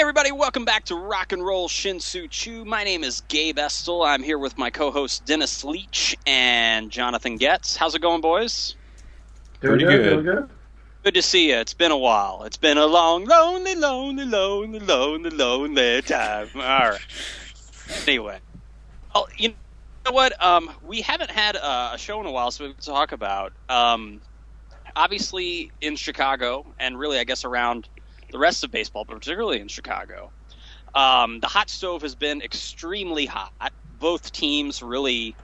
Hey everybody, welcome back to Rock and Roll Shinsu Chu. My name is Gabe Estel. I'm here with my co-host Dennis Leach and Jonathan Getz. How's it going, boys? Doing Pretty good, good. doing good. Good to see you. It's been a while. It's been a long, lonely, lonely, lonely, lonely, lonely time. All right. Anyway, oh, you know what? Um, we haven't had a, a show in a while, so we can talk about. Um, obviously in Chicago, and really, I guess around the rest of baseball, but particularly in Chicago, um, the hot stove has been extremely hot. Both teams really,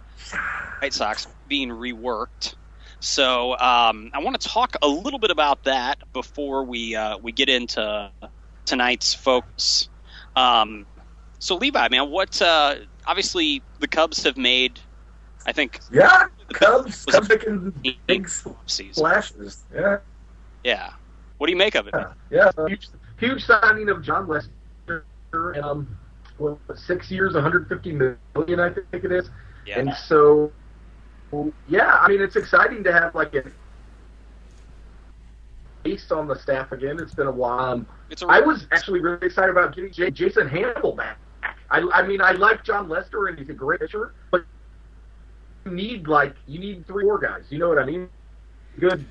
White Sox being reworked. So um, I want to talk a little bit about that before we uh, we get into tonight's focus. Um, so Levi, man, what? Uh, obviously, the Cubs have made, I think, Yeah, Cubs, Cubs making big season. splashes. Yeah, Yeah. What do you make of it? yeah, yeah. Huge, huge signing of Jon Lester. And, um, well, six years, 150 million, I think it is. Yeah. And so, yeah, I mean, it's exciting to have like a based on the staff again. It's been a while. Um, It's a I was actually really excited about getting J- Jason Hammel back. I, I mean, I like Jon Lester and he's a great pitcher, but you need like you need three more guys. You know what I mean? Good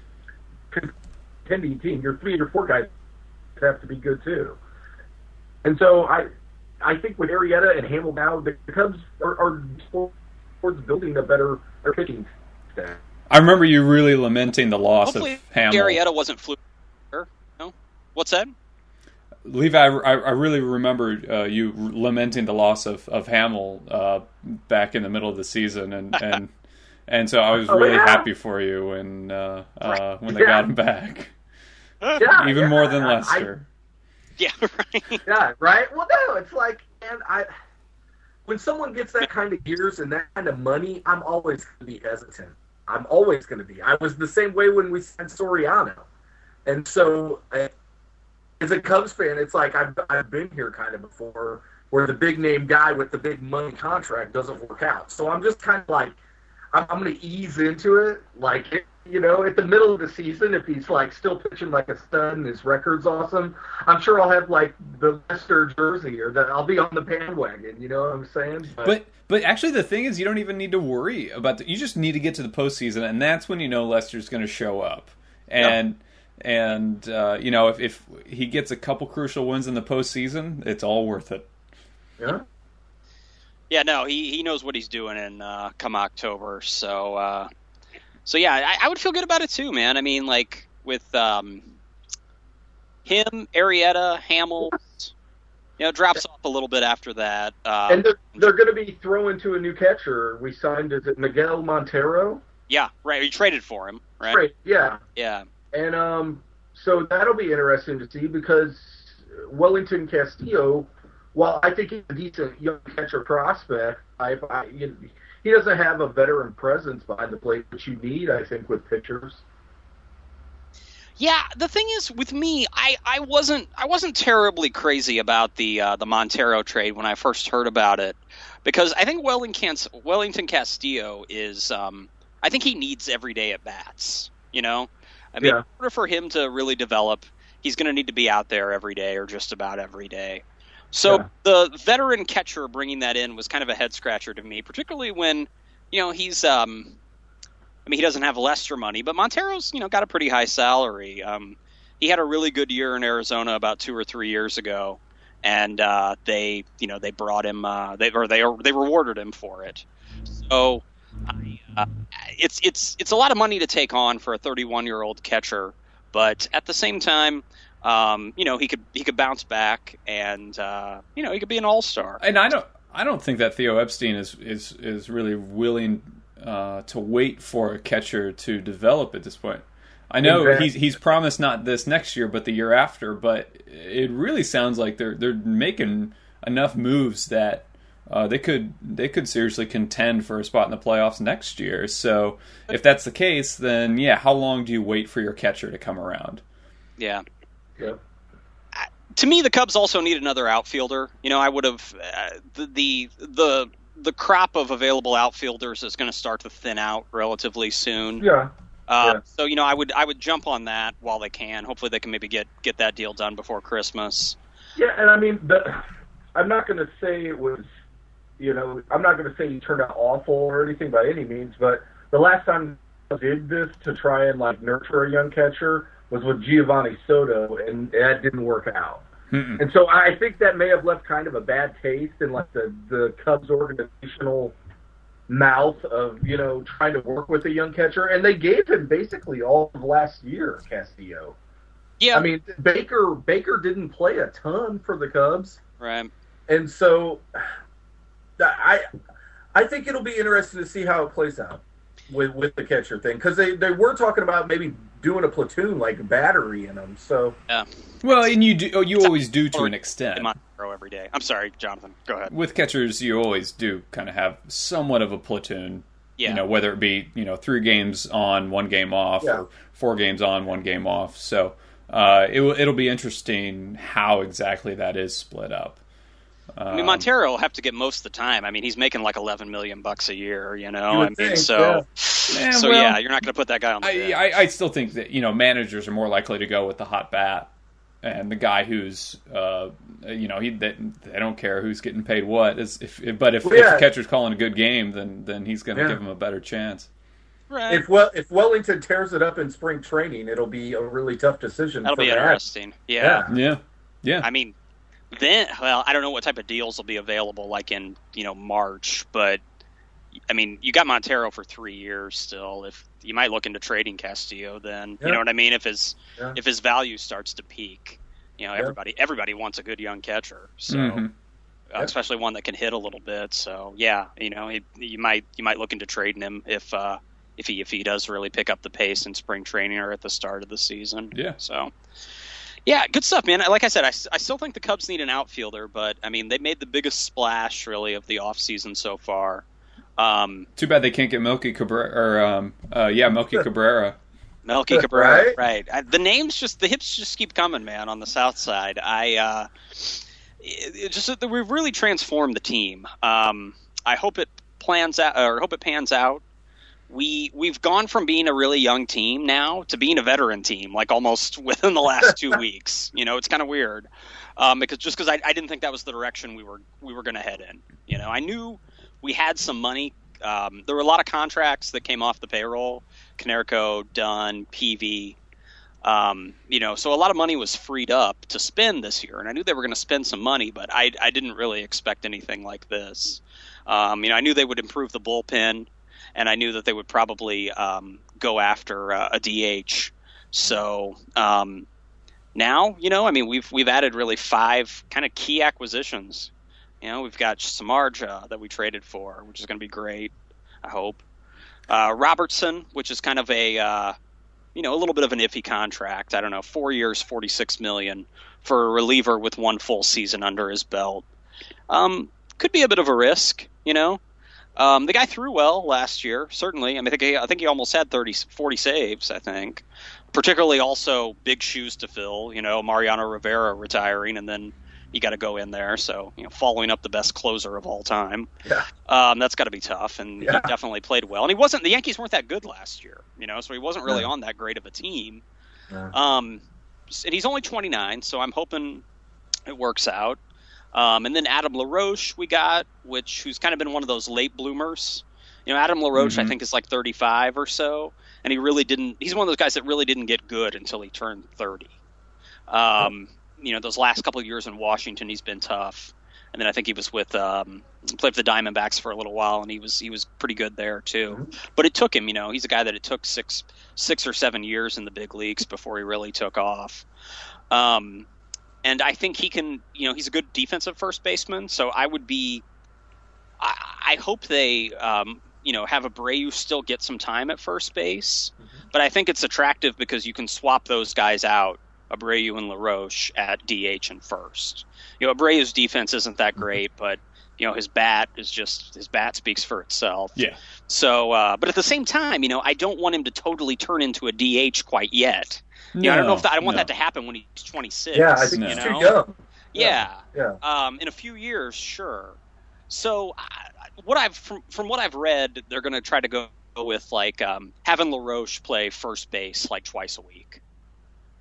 contending team. Your three and your four guys have to be good too. And so I, I think with Arrieta and Hammel now, the Cubs are, are towards building a better, better pitching staff. I remember you really lamenting the loss hopefully of Hammel. Arrieta wasn't flu. No, what's that? Levi, I, I I really remember uh, you lamenting the loss of of Hammel uh, back in the middle of the season, and and and so I was Oh, really yeah. happy for you when uh, uh, when they Yeah. got him back, Yeah, even yeah, more than I- I- Lester. Yeah, right. Yeah, right. Well, no, it's like, and I, when someone gets that kind of years and that kind of money, I'm always going to be hesitant. I'm always going to be. I was the same way when we signed Soriano, and so uh, as a Cubs fan, it's like I've I've been here kind of before, where the big name guy with the big money contract doesn't work out. So I'm just kind of like, I'm, I'm going to ease into it, like. You know, at the middle of the season, if he's like still pitching like a stud and his record's awesome, I'm sure I'll have like the Lester jersey or that I'll be on the bandwagon. You know what I'm saying? But but actually, the thing is, you don't even need to worry about. The, you just need to get to the postseason, and that's when you know Lester's going to show up. And and uh, you know if if he gets a couple crucial wins in the postseason, it's all worth it. yeah, Yeah, no, he, he knows what he's doing in uh, come October. So uh, so yeah, I, I would feel good about it too, man. I mean, like with um, him, Arrieta, Hammel, you know, drops off a little bit after that. Um, and they're they're going to be throwing to a new catcher. We signed is it Miguel Montero? yeah, right. We traded for him, right? Yeah. Yeah, And um, so that'll be interesting to see because Welington Castillo, while I think he's a decent young catcher prospect, I, I you he doesn't have a veteran presence behind the plate, which you need, I think, with pitchers. Yeah, the thing is with me, I, I wasn't I wasn't terribly crazy about the uh, the Montero trade when I first heard about it because I think Welington Welington Castillo is um, I think he needs everyday at bats. You know, I mean, Yeah. in order for him to really develop, he's going to need to be out there every day or just about every day. So Yeah. the veteran catcher bringing that in was kind of a head scratcher to me, particularly when you know he's um, I mean, he doesn't have Lester money, but Montero's, you know, got a pretty high salary. Um, he had a really good year in Arizona about two or three years ago, and uh, they, you know, they brought him, uh, they or they they rewarded him for it. So, uh, it's it's it's a lot of money to take on for a 31 year old catcher, but at the same time, um, you know, he could he could bounce back, and uh, you know, he could be an all star. And I don't I don't think that Theo Epstein is is is really willing uh, to wait for a catcher to develop at this point. I know Exactly. he's he's promised not this next year, but the year after. But it really sounds like they're they're making enough moves that uh, they could they could seriously contend for a spot in the playoffs next year. So if that's the case, then yeah, how long do you wait for your catcher to come around? Yeah. Yep. to me, the Cubs also need another outfielder. You know, I would have uh, the, the the the crop of available outfielders is going to start to thin out relatively soon. Yeah. Uh, yeah. So you know, I would I would jump on that while they can. Hopefully, they can maybe get get that deal done before Christmas. Yeah, and I mean, the, I'm not going to say it was, you know, I'm not going to say he turned out awful or anything by any means, but the last time I did this to try and like nurture a young catcher was with Geovany Soto, and that didn't work out. Mm-mm. And so I think that may have left kind of a bad taste in like the the Cubs organizational mouth of you know trying to work with a young catcher, and they gave him basically all of last year, Castillo. Yeah, I mean, Baker Baker didn't play a ton for the Cubs, right. and so I I think it'll be interesting to see how it plays out with with the catcher thing because they they were talking about maybe doing a platoon like battery in them. So Well, and you do, oh, you always do to an extent. In my row every day. I'm sorry, Jonathan. Go ahead. With catchers, you always do kind of have somewhat of a platoon. Yeah. You know, whether it be you know three games on, one game off, Yeah. or four games on, one game off. So uh, it will it'll be interesting how exactly that is split up. I Um, mean, Montero will have to get most of the time. I mean, he's making like 11 million bucks a year. You know, You I mean, think, so Yeah, so well, yeah, you're not going to put that guy on the I. I, I still think that you know managers are more likely to go with the hot bat and the guy who's uh, you know he they, they don't care who's getting paid what is if, if but if, Well, if the catcher's calling a good game then then he's going to Yeah. give him a better chance. right. if well if Welington tears it up in spring training, it'll be a really tough decision. That'll for be Matt. interesting. Yeah. Yeah. Yeah, yeah. I mean, then well, I don't know what type of deals will be available like in you know March, but I mean, you got Montero for three years still. If you might look into trading Castillo, then Yeah. you know what I mean. If his Yeah. if his value starts to peak, you know, Yeah. everybody everybody wants a good young catcher. So. Mhm. uh, especially one that can hit a little bit. So yeah, you know, he, you might you might look into trading him if uh, if he if he does really pick up the pace in spring training or at the start of the season. Yeah. So. Yeah, good stuff, man. Like I said, I, I still think the Cubs need an outfielder, but I mean, they made the biggest splash really of the offseason so far. Um, Too bad they can't get Milky Cabrera or um uh yeah Melky Cabrera. Melky Cabrera, Right? right? I, the names just the hips just keep coming, man. On the South Side, I uh, it, it just we've really transformed the team. Um, I hope it plans out, or hope it pans out. We we've gone from being a really young team now to being a veteran team, like almost within the last two weeks. You know, it's kind of weird um, because just because I, I didn't think that was the direction we were we were going to head in. You know, I knew we had some money. Um, there were a lot of contracts that came off the payroll. Konerko, Dunn, Peavy. Um, you know, so a lot of money was freed up to spend this year, and I knew they were going to spend some money, but I, I didn't really expect anything like this. Um, you know, I knew they would improve the bullpen, and I knew that they would probably um, go after uh, a DH. So um, now, you know, I mean, we've we've added really five kind of key acquisitions. You know, we've got Samardzija that we traded for, which is going to be great. I hope. Uh, Robertson, which is kind of a uh, you know a little bit of an iffy contract. I don't know, four years, forty six million for a reliever with one full season under his belt. Um, could be a bit of a risk, you know. Um, the guy threw well last year, certainly. I mean, I think he, I think he almost had 30, 40 saves. I think, particularly also big shoes to fill. You know, Mariano Rivera retiring, and then you got to go in there. So, you know, following up the best closer of all time, Yeah. um, that's got to be tough. And Yeah. he definitely played well. And he wasn't. The Yankees weren't that good last year, you know, so he wasn't really No. on that great of a team. Um, and he's only 29, so I'm hoping it works out. Um, and then Adam LaRoche we got, which who's kind of been one of those late bloomers. You know, Adam LaRoche I Mhm. think is like 35 or so, and he really didn't. He's one of those guys that really didn't get good until he turned 30. Um, you know, those last couple of years in Washington, he's been tough. And then I think he was with um, played for the Diamondbacks for a little while, and he was he was pretty good there too. But it took him, you know, he's a guy that it took six six or seven years in the big leagues before he really took off. Um, and I think he can, you know, he's a good defensive first baseman. So I would be, I, I hope they, um, you know, have Abreu still get some time at first base. But I think it's attractive because you can swap those guys out, Abreu and LaRoche, at DH and first. You know, Abreu's defense isn't that great, but you know his bat is just his bat speaks for itself. Yeah. So, uh, but at the same time, you know, I don't want him to totally turn into a DH quite yet. You know, I don't know if that, I don't want no. that to happen when he's 26. Yeah, I think No. he's you too young. Yeah. Yeah. Um, in a few years, sure. So, I, what I've from from what I've read, they're going to try to go with like um, having LaRoche play first base like twice a week.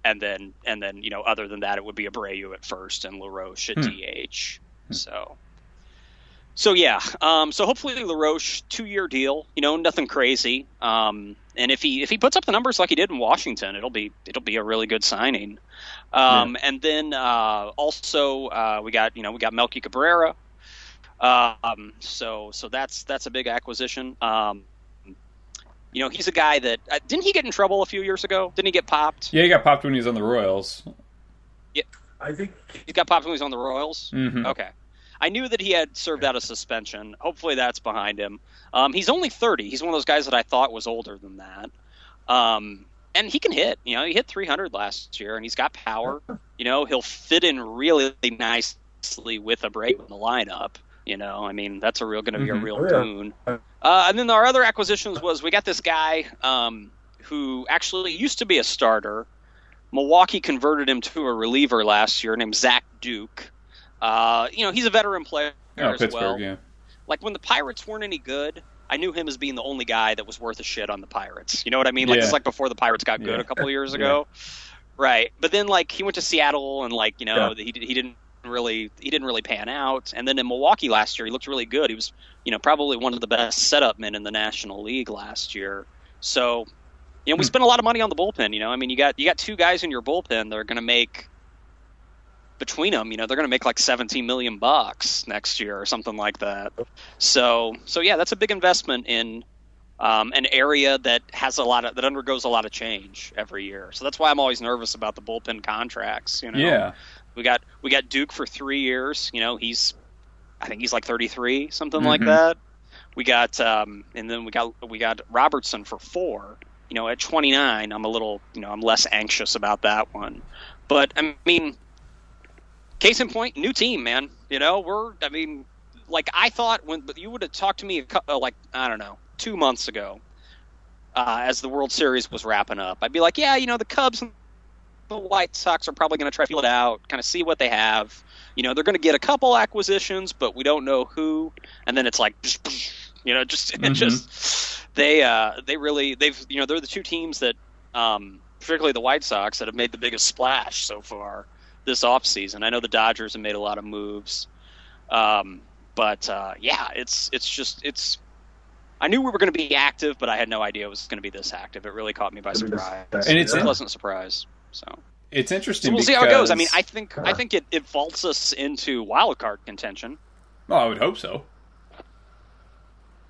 and then and then you know other than that it would be Abreu at first and LaRoche at Hmm. DH. So. So yeah, um, so hopefully LaRoche two year deal, you know, nothing crazy. Um, and if he if he puts up the numbers like he did in Washington, it'll be it'll be a really good signing. Um, And then uh, also uh, we got you know we got Melky Cabrera. Um, so so that's that's a big acquisition. Um, you know he's a guy that uh, didn't he get in trouble a few years ago? Didn't he get popped? Yeah, he got popped when he was on the Royals. Yeah, I think He got popped when he was on the Royals. hmm Okay. I knew that he had served out a suspension. Hopefully that's behind him. Um, he's only 30. He's one of those guys that I thought was older than that. Um, and he can hit. You know, he hit 300 last year, and he's got power. You know, he'll fit in really nicely with a break in the lineup. You know, I mean, that's a real going to be a real Oh, yeah. boon. Uh, and then our other acquisitions was we got this guy um, who actually used to be a starter. Milwaukee converted him to a reliever last year named Zach Duke. Uh, you know, he's a veteran player Oh, as Pittsburgh, well. yeah. Like when the Pirates weren't any good, I knew him as being the only guy that was worth a shit on the Pirates. You know what I mean? Like Yeah. it's like before the Pirates got good Yeah. a couple years Yeah. ago, right? But then like he went to Seattle and like you know Yeah. he he didn't really he didn't really pan out. And then in Milwaukee last year, he looked really good. He was you know probably one of the best setup men in the National League last year. So you know we Hmm. spent a lot of money on the bullpen. You know I mean you got you got two guys in your bullpen that are going to make between them, you know, they're going to make like 17 million bucks next year or something like that. So, so yeah, that's a big investment in um, an area that has a lot of that undergoes a lot of change every year. So that's why I'm always nervous about the bullpen contracts. You know, Yeah. we got we got Duke for three years. You know, he's I think he's like 33, something like Mhm. that. We got um, and then we got we got Robertson for four. You know, at 29, I'm a little you know I'm less anxious about that one. But I mean, case in point, new team, man. You know, we're I mean, like I thought when but you would have talked to me uh, like I don't know two months ago. Uh, as the World Series was wrapping up, I'd be like, yeah, you know, the Cubs and the White Sox are probably going to try to feel it out, kind of see what they have. You know, they're going to get a couple acquisitions, but we don't know who. And then it's like, you know, just it Mhm. just they uh, they really they've you know they're the two teams that, um, particularly the White Sox, that have made the biggest splash so far this offseason. I know the Dodgers have made a lot of moves, um, but uh, yeah, it's it's just it's. I knew we were going to be active, but I had no idea it was going to be this active. It really caught me by It'll be this surprise. And it's it's- a pleasant surprise. So. It's interesting. So we'll see how it goes. I mean, I think I think it, it vaults us into wild card contention. Oh, I would hope so.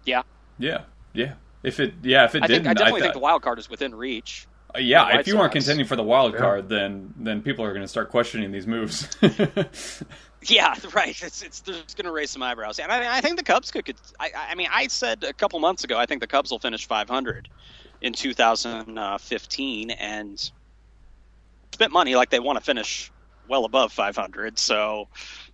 Yeah. Yeah. Yeah. If it, yeah, if it I didn't, I definitely thought- think the wild card is within reach. Uh, yeah, White if you weren't contending for the wild Yeah. card, then then people are going to start questioning these moves. Yeah, right. It's it's just going to raise some eyebrows. And I, I think the Cubs could. could I, I mean, I said a couple months ago, I think the Cubs will finish 500 in 2015, and spent money like they want to finish well above 500. So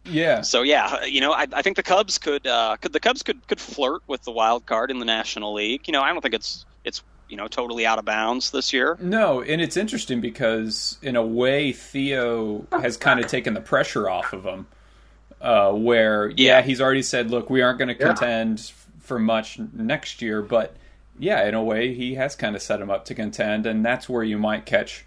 yeah, so yeah, you know, I, I think the Cubs could uh, could the Cubs could could flirt with the wild card in the National League. You know, I don't think it's it's you know totally out of bounds this year. no, and it's interesting because in a way, Theo has kind of taken the pressure off of him. Uh, where yeah. Yeah. he's already said, look, we aren't going to contend f- for much next year, but yeah, in a way, he has kind of set him up to contend, and that's where you might catch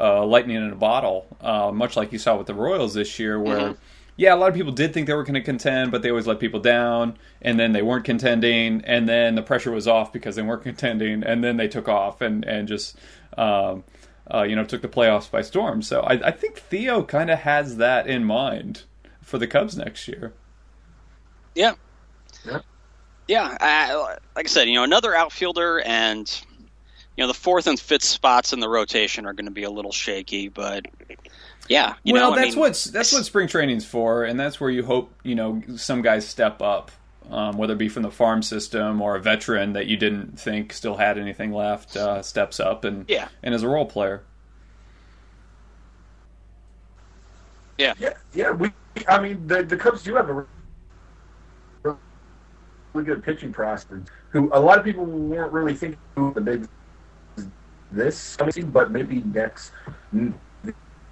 uh, lightning in a bottle, uh, much like you saw with the Royals this year, where Mhm. Yeah, a lot of people did think they were going to contend, but they always let people down, and then they weren't contending, and then the pressure was off because they weren't contending, and then they took off and and just um, uh, you know took the playoffs by storm. So I, I think Theo kind of has that in mind for the Cubs next year. Yeah. Yeah. Yeah. I, like I said, you know, another outfielder and, you know, the fourth and fifth spots in the rotation are going to be a little shaky, but yeah. You well, know, I that's mean, what's that's what spring training's for, and that's where you hope you know some guys step up, um, whether it be from the farm system or a veteran that you didn't think still had anything left uh, steps up and Yeah. and as a role player. Yeah, yeah. Yeah. We, I mean, the the Cubs do have a really good pitching prospect. Who a lot of people weren't really thinking of the big this season, but maybe next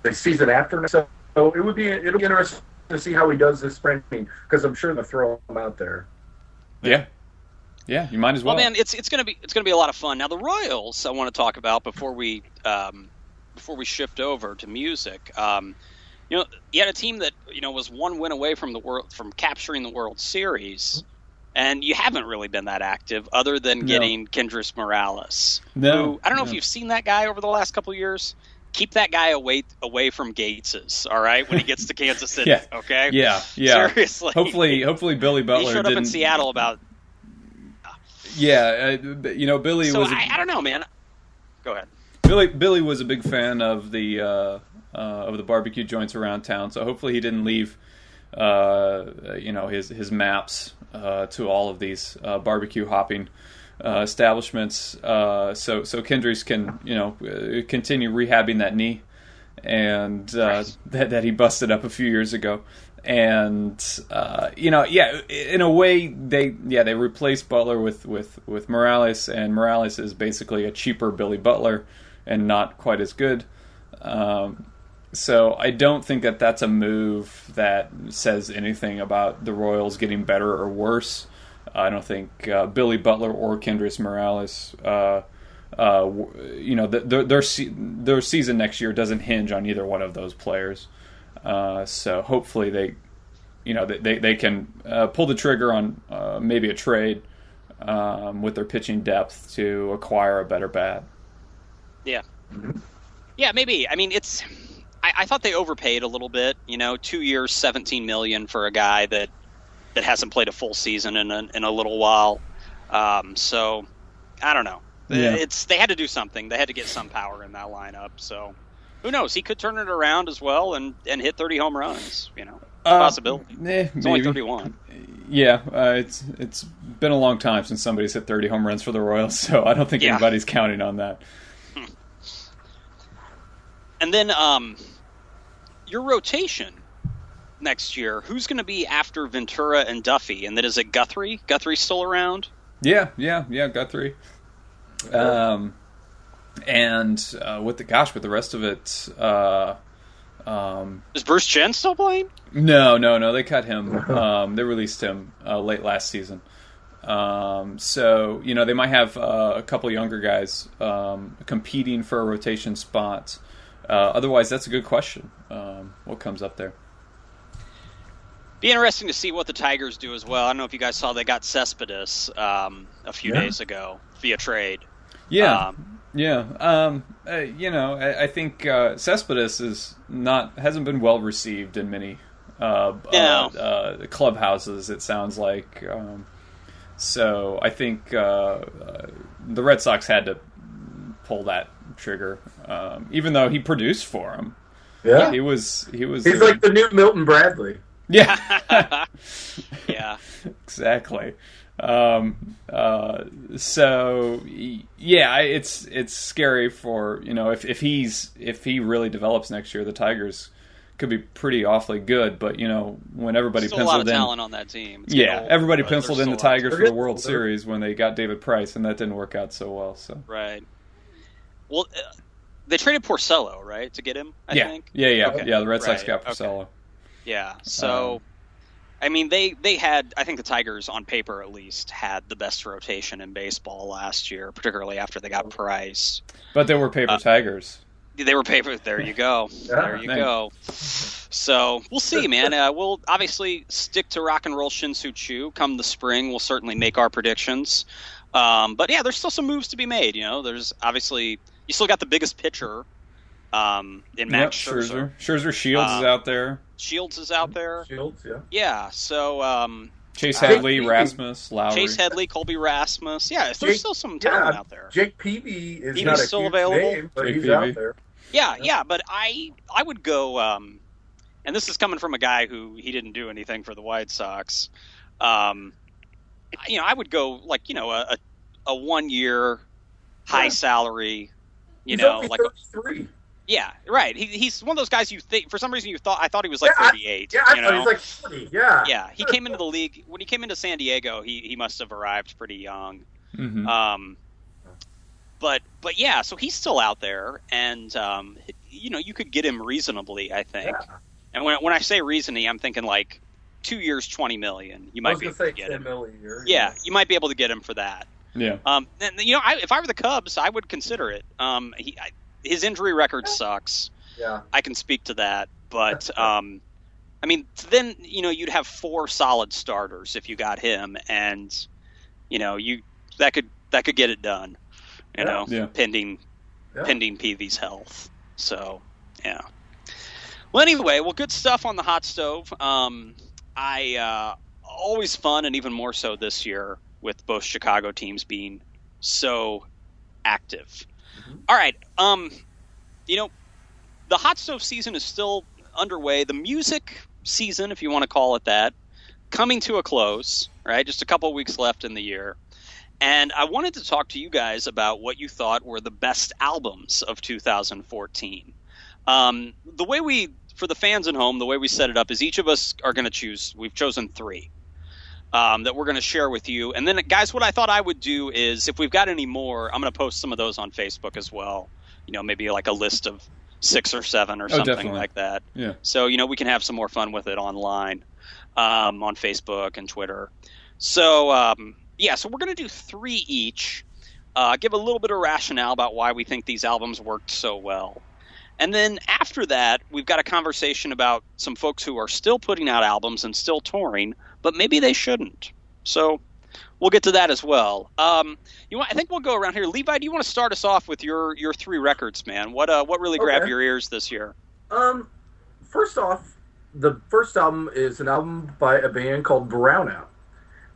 the season after. So, so it would be it'll be interesting to see how he does this spring because I'm sure they'll throw him out there. Yeah, yeah, you might as well. Well, man, it's it's gonna be it's gonna be a lot of fun. Now, the Royals, I want to talk about before we um, before we shift over to music. Um, you know, you had a team that you know was one win away from the world from capturing the World Series, and you haven't really been that active, other than No. getting Kendrys Morales. No, who, I don't know if you've seen that guy over the last couple of years. Keep that guy away away from Gates's. All right, when he gets to Kansas City. Yeah. Okay. Yeah, yeah. Seriously. Hopefully, hopefully Billy he Butler showed up didn't. in Seattle about. Yeah, uh, you know Billy So was. a- I, I don't know, man. Go ahead. Billy Billy was a big fan of the uh, uh, of the barbecue joints around town, so hopefully he didn't leave uh, you know his his maps uh, to all of these uh, barbecue hopping uh, establishments. Uh, so so Kendrys can you know uh, continue rehabbing that knee and uh, that that he busted up a few years ago. And uh, you know, yeah, in a way, they yeah they replaced Butler with with with Morales, and Morales is basically a cheaper Billy Butler, and not quite as good. Um, so I don't think that that's a move that says anything about the Royals getting better or worse. I don't think uh, Billy Butler or Kendrys Morales, uh, uh, you know, their their, se- their season next year doesn't hinge on either one of those players. Uh, so hopefully they, you know, they they, they can uh, pull the trigger on uh, maybe a trade um, with their pitching depth to acquire a better bat. Yeah. Yeah, maybe. I mean, it's. I, I thought they overpaid a little bit. You know, two years, seventeen million for a guy that that hasn't played a full season in a, in a little while. Um, so, I don't know. Yeah. It's they had to do something. They had to get some power in that lineup. So, who knows? He could turn it around as well and and hit thirty home runs. You know, Uh, possibility. eh, It's only thirty one. Yeah, uh, it's it's been a long time since somebody's hit 30 home runs for the Royals, so I don't think Yeah. anybody's counting on that. And then um, your rotation next year. Who's going to be after Ventura and Duffy? And then is it Guthrie? Guthrie still around? Yeah, yeah, yeah, Guthrie. Um, and uh, with the gosh, with the rest of it, uh, um, Is Bruce Chen still playing? no, no, no, they cut him. Um, they released him uh, late last season. Um, so you know they might have uh, a couple younger guys um, competing for a rotation spot. Uh, otherwise, that's a good question. Um, what comes up there? Be interesting to see what the Tigers do as well. I don't know if you guys saw they got Cespedes um, a few Yeah. days ago via trade. Yeah, Um, Yeah, um, uh, you know, I, I think uh, Cespedes is not hasn't been well received in many uh, No. uh, uh, clubhouses. It sounds like, um, so I think uh, uh, the Red Sox had to pull that trigger, um, even though he produced for him. Yeah. He was he was He's like the new Milton Bradley. Yeah. yeah. exactly. Um, uh, so yeah, it's it's scary for you know if if he's if he really develops next year, the Tigers could be pretty awfully good. But you know when everybody Still a lot penciled of in, talent on that team. It's yeah, old, everybody penciled in the still a lot. Tigers for the. World They're- Series when they got David Price, and that didn't work out so well. So Right. Well, uh, they traded Porcello, right, to get him. I yeah, think. yeah, yeah, Okay. yeah. The Red Sox Right, got okay. Porcello. Yeah. So, Um, I mean, they they had. I think the Tigers, on paper at least, had the best rotation in baseball last year, particularly after they got Price. but they were paper Uh, Tigers. They were paper. There you go. There you Thank- go. So we'll see, man. Uh, we'll obviously stick to rock and roll Shinsu Chu. Come the spring, we'll certainly make our predictions. Um, but yeah, there's still some moves to be made. You know, there's obviously you still got the biggest pitcher um, in Max Yep, Scherzer. Scherzer. Scherzer Shields is Um, out there. Shields is out there. Shields, yeah. Yeah. So um, Chase uh, Headley, Jake- Rasmus, Lowrie. Chase Headley, Colby Rasmus. Yeah, there's still some talent yeah. out there. Jake Peavy is Peavy's not a still huge available? name, but Jake he's Peavy. out there. Yeah, yeah, but I I would go um and this is coming from a guy who he didn't do anything for the White Sox. Um you know, I would go like, you know, a a, a one year high Yeah. salary, you he's know, only like 33. Yeah, right. He, he's one of those guys you think for some reason you thought I thought he was like Yeah, I- 38, Yeah, I you thought know. he's like 40. Yeah. yeah, he came into the league when he came into San Diego, he he must have arrived pretty young. Mhm. Um, but but yeah, so he's still out there, and um, you know you could get him reasonably, I think. Yeah. And when when I say reasonably, I'm thinking like two years, twenty million. You I might was be able to to get 10 him. mil a year. Yeah, you might be able to get him for that. yeah. Um, and, you know, I, if I were the Cubs, I would consider it. Um, he, I, his injury record sucks. Yeah. I can speak to that, but um, I mean, then you know you'd have four solid starters if you got him, and you know you that could that could get it done. You Yeah. know, Yeah. pending Yeah. pending Peavy's health. So yeah. Well, anyway, well, good stuff on the hot stove. Um, I uh, always fun, and even more so this year with both Chicago teams being so active. Mhm. All right, um, you know, the hot stove season is still underway. The music season, if you want to call it that, coming to a close. Right, just a couple weeks left in the year. And I wanted to talk to you guys about what you thought were the best albums of 2014. Um, the way we, for the fans at home, the way we set it up is each of us are going to choose. We've chosen three um, that we're going to share with you. And then, guys, what I thought I would do is if we've got any more, I'm going to post some of those on Facebook as well. You know, maybe like a list of six or seven or something definitely. like that. Yeah. So, you know, we can have some more fun with it online um, on Facebook and Twitter. So, um, yeah, so we're going to do three each. Uh, give a little bit of rationale about why we think these albums worked so well. And then after that, we've got a conversation about some folks who are still putting out albums and still touring, but maybe they shouldn't. So we'll get to that as well. Um, you want, I think we'll go around here. Levi, do you want to start us off with your, your three records, man? What uh, what really grabbed your ears this year? Um, first off, the first album is an album by a band called Brownout,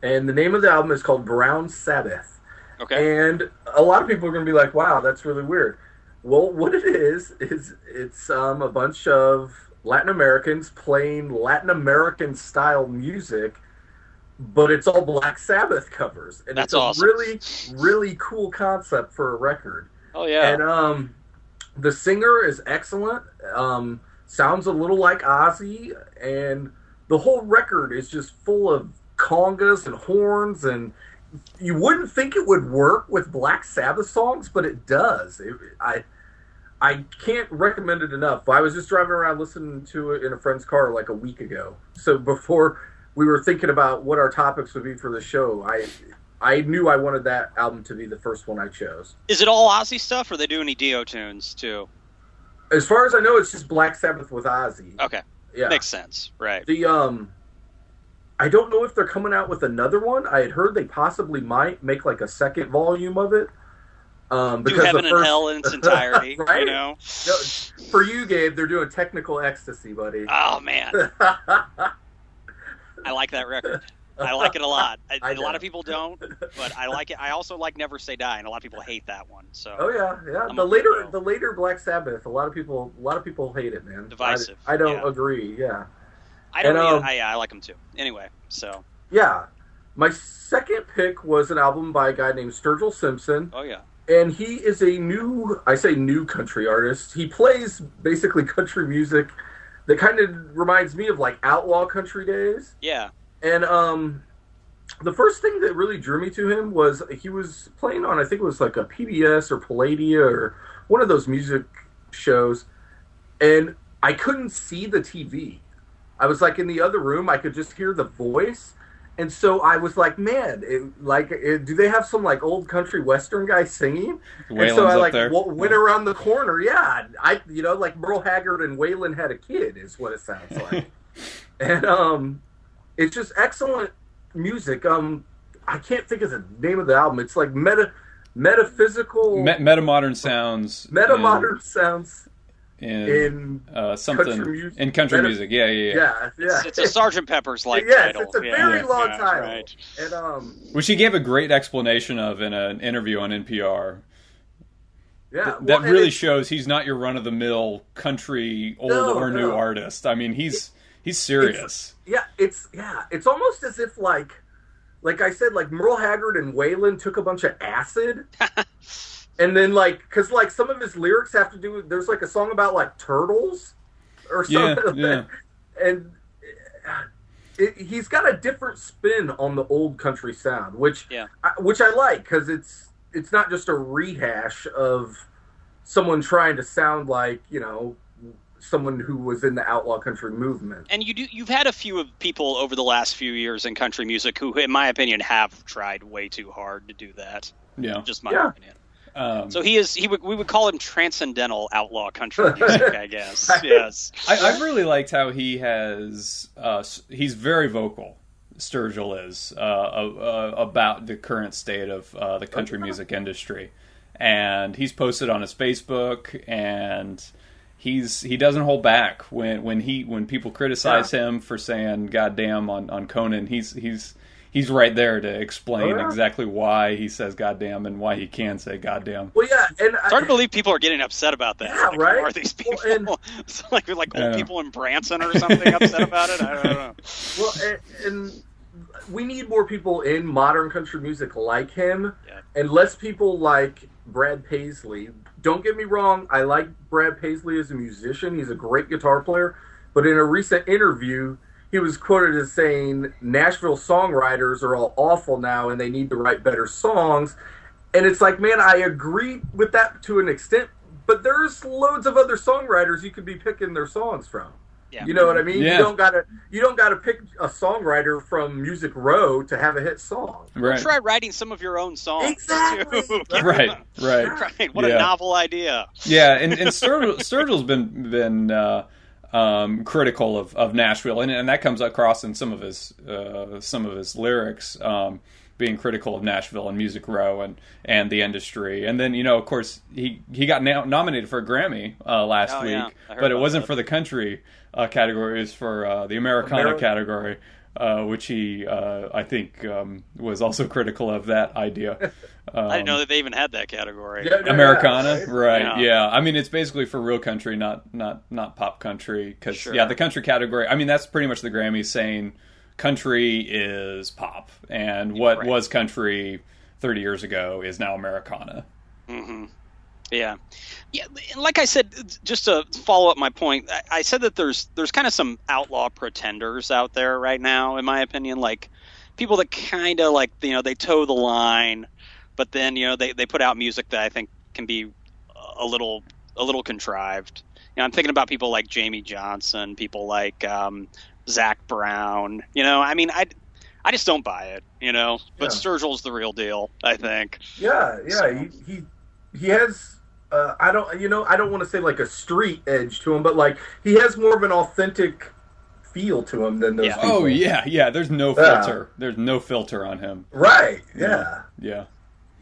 and the name of the album is called Brown Sabbath. Okay. And a lot of people are going to be like, "Wow, that's really weird." Well, what it is is it's um, a bunch of Latin Americans playing Latin American style music, but it's all Black Sabbath covers, and That's it's a awesome. really, really cool concept for a record. Oh yeah. And um, the singer is excellent. Um, sounds a little like Ozzy, and the whole record is just full of congas and horns, and you wouldn't think it would work with Black Sabbath songs, but it does. It, I I can't recommend it enough. I was just driving around listening to it in a friend's car like a week ago. So before we were thinking about what our topics would be for the show, I I knew I wanted that album to be the first one I chose. Is it all Ozzy stuff, or they do any Dio tunes too? As far as I know, it's just Black Sabbath with Ozzy. Okay, Yeah. makes sense. Right. The um, I don't know if they're coming out with another one. I had heard they possibly might make like a second volume of it. Um, Do because heaven the and hell in its entirety. Right? You know. No, for you, Gabe, they're doing technical ecstasy, buddy. Oh man, I like that record. I like it a lot. I, I a lot of people don't, but I like it. I also like Never Say Die, and a lot of people hate that one. So Oh yeah, yeah. I'm the later, weirdo. the later Black Sabbath. A lot of people, a lot of people hate it, man. Divisive, I, I don't yeah. agree. Yeah, I don't. and, um, I, I like them too. Anyway, so yeah. My second pick was an album by a guy named Sturgill Simpson. oh yeah, and he is a new i say new country artist. He plays basically country music that kind of reminds me of like outlaw country days. Yeah. and um the first thing that really drew me to him was he was playing on i think it was like a pbs or palladia or one of those music shows. And i couldn't see the tv i was like in the other room. I could just hear the voice and so I was like, man, it, like, it, do they have some like old country western guy singing? and so I like w- went around the corner. Yeah, I you know like Merle Haggard and Waylon had a kid is what it sounds like, and um, it's just excellent music. Um, I can't think of the name of the album. It's like meta metaphysical Me- metamodern sounds. meta modern sounds in, in uh, something country music. in country music. Yeah, yeah, yeah. yeah yeah. It's, it's a Sergeant Pepper's like yes, title. it's a Yeah, very Yeah. long yeah, title, Right. and um, Which he gave a great explanation of in an interview on NPR. yeah, Th- well, that and really shows he's not your run of the mill country old No, or new no. artist. I mean, he's he's serious. Yeah, it's yeah, it's almost as if like like I said, like Merle Haggard and Waylon took a bunch of acid. and then like cuz like some of his lyrics have to do with there's like a song about like turtles or Yeah, something. yeah. And uh, it, he's got a different spin on the old country sound, which Yeah. I, which I like cuz it's it's not just a rehash of someone trying to sound like, you know, someone who was in the outlaw country movement. And you do. You've had a few of people over the last few years in country music who, in my opinion, have tried way too hard to do that. Yeah. Just my Yeah. opinion. Um, So he is. He would. We would call him transcendental outlaw country music. I guess. Yes. I, I've really liked how he has. Uh, he's very vocal. Sturgill is uh, uh, about the current state of uh, the country music industry, and he's posted on his Facebook, and he's he doesn't hold back when when he when people criticize him for saying "goddamn" on on Conan. He's he's he's right there to explain Oh, yeah. exactly why he says "goddamn" and why he can say "goddamn." Well, yeah, and It's hard to believe people are getting upset about that. Yeah, Like, right? Are these people? Well, and- It's like like old Yeah. people in Branson or something upset about it. I don't know. well, and, and we need more people in modern country music like him, Yeah. and less people like Brad Paisley. Don't get me wrong, I like Brad Paisley as a musician. He's a great guitar player, but in a recent interview, he was quoted as saying Nashville songwriters are all awful now and they need to write better songs. And it's like, man, I agree with that to an extent, but there's loads of other songwriters you could be picking their songs from. Yeah. You know what I mean? Yeah. You don't gotta you don't gotta pick a songwriter from Music Row to have a hit song. Right, Try writing some of your own songs. Exactly. right, right. Right. What Yeah. a novel idea. Yeah, and, and Sturgill, Sturgill's been been uh, um, critical of, of Nashville, and, and that comes across in some of his uh, some of his lyrics, um, being critical of Nashville and Music Row and, and the industry. And then you know, of course, he he got na- nominated for a Grammy uh, last Oh, week, yeah. But it wasn't that. for the country uh, category; it was for uh, the Americana Ameri- category. Uh, which he, uh, I think, um, was also critical of that idea. Um, I didn't know that they even had that category. Yeah, yeah, Americana, yeah, right? Yeah. Yeah. I mean it's basically for real country, not not not pop country. Because Sure. yeah, the country category. I mean that's pretty much the Grammys saying country is pop, and what Right. was country thirty years ago is now Americana. hmm Yeah, yeah. Like I said, just to follow up my point, I, I said that there's there's kind of some outlaw pretenders out there right now, in my opinion. Like people that kind of like you know they toe the line, but then you know they they put out music that I think can be a little a little contrived. You know, I'm thinking about people like Jamey Johnson, people like um, Zac Brown. You know, I mean, I I just don't buy it. You know, but Yeah. Sturgill's the real deal. I think. Yeah, yeah. So- He, he he has uh, I don't you know, I don't want to say like a street edge to him, but like he has more of an authentic feel to him than those Yeah. people. Oh yeah, yeah. There's no Yeah. filter. There's no filter on him. Right. Yeah. Yeah.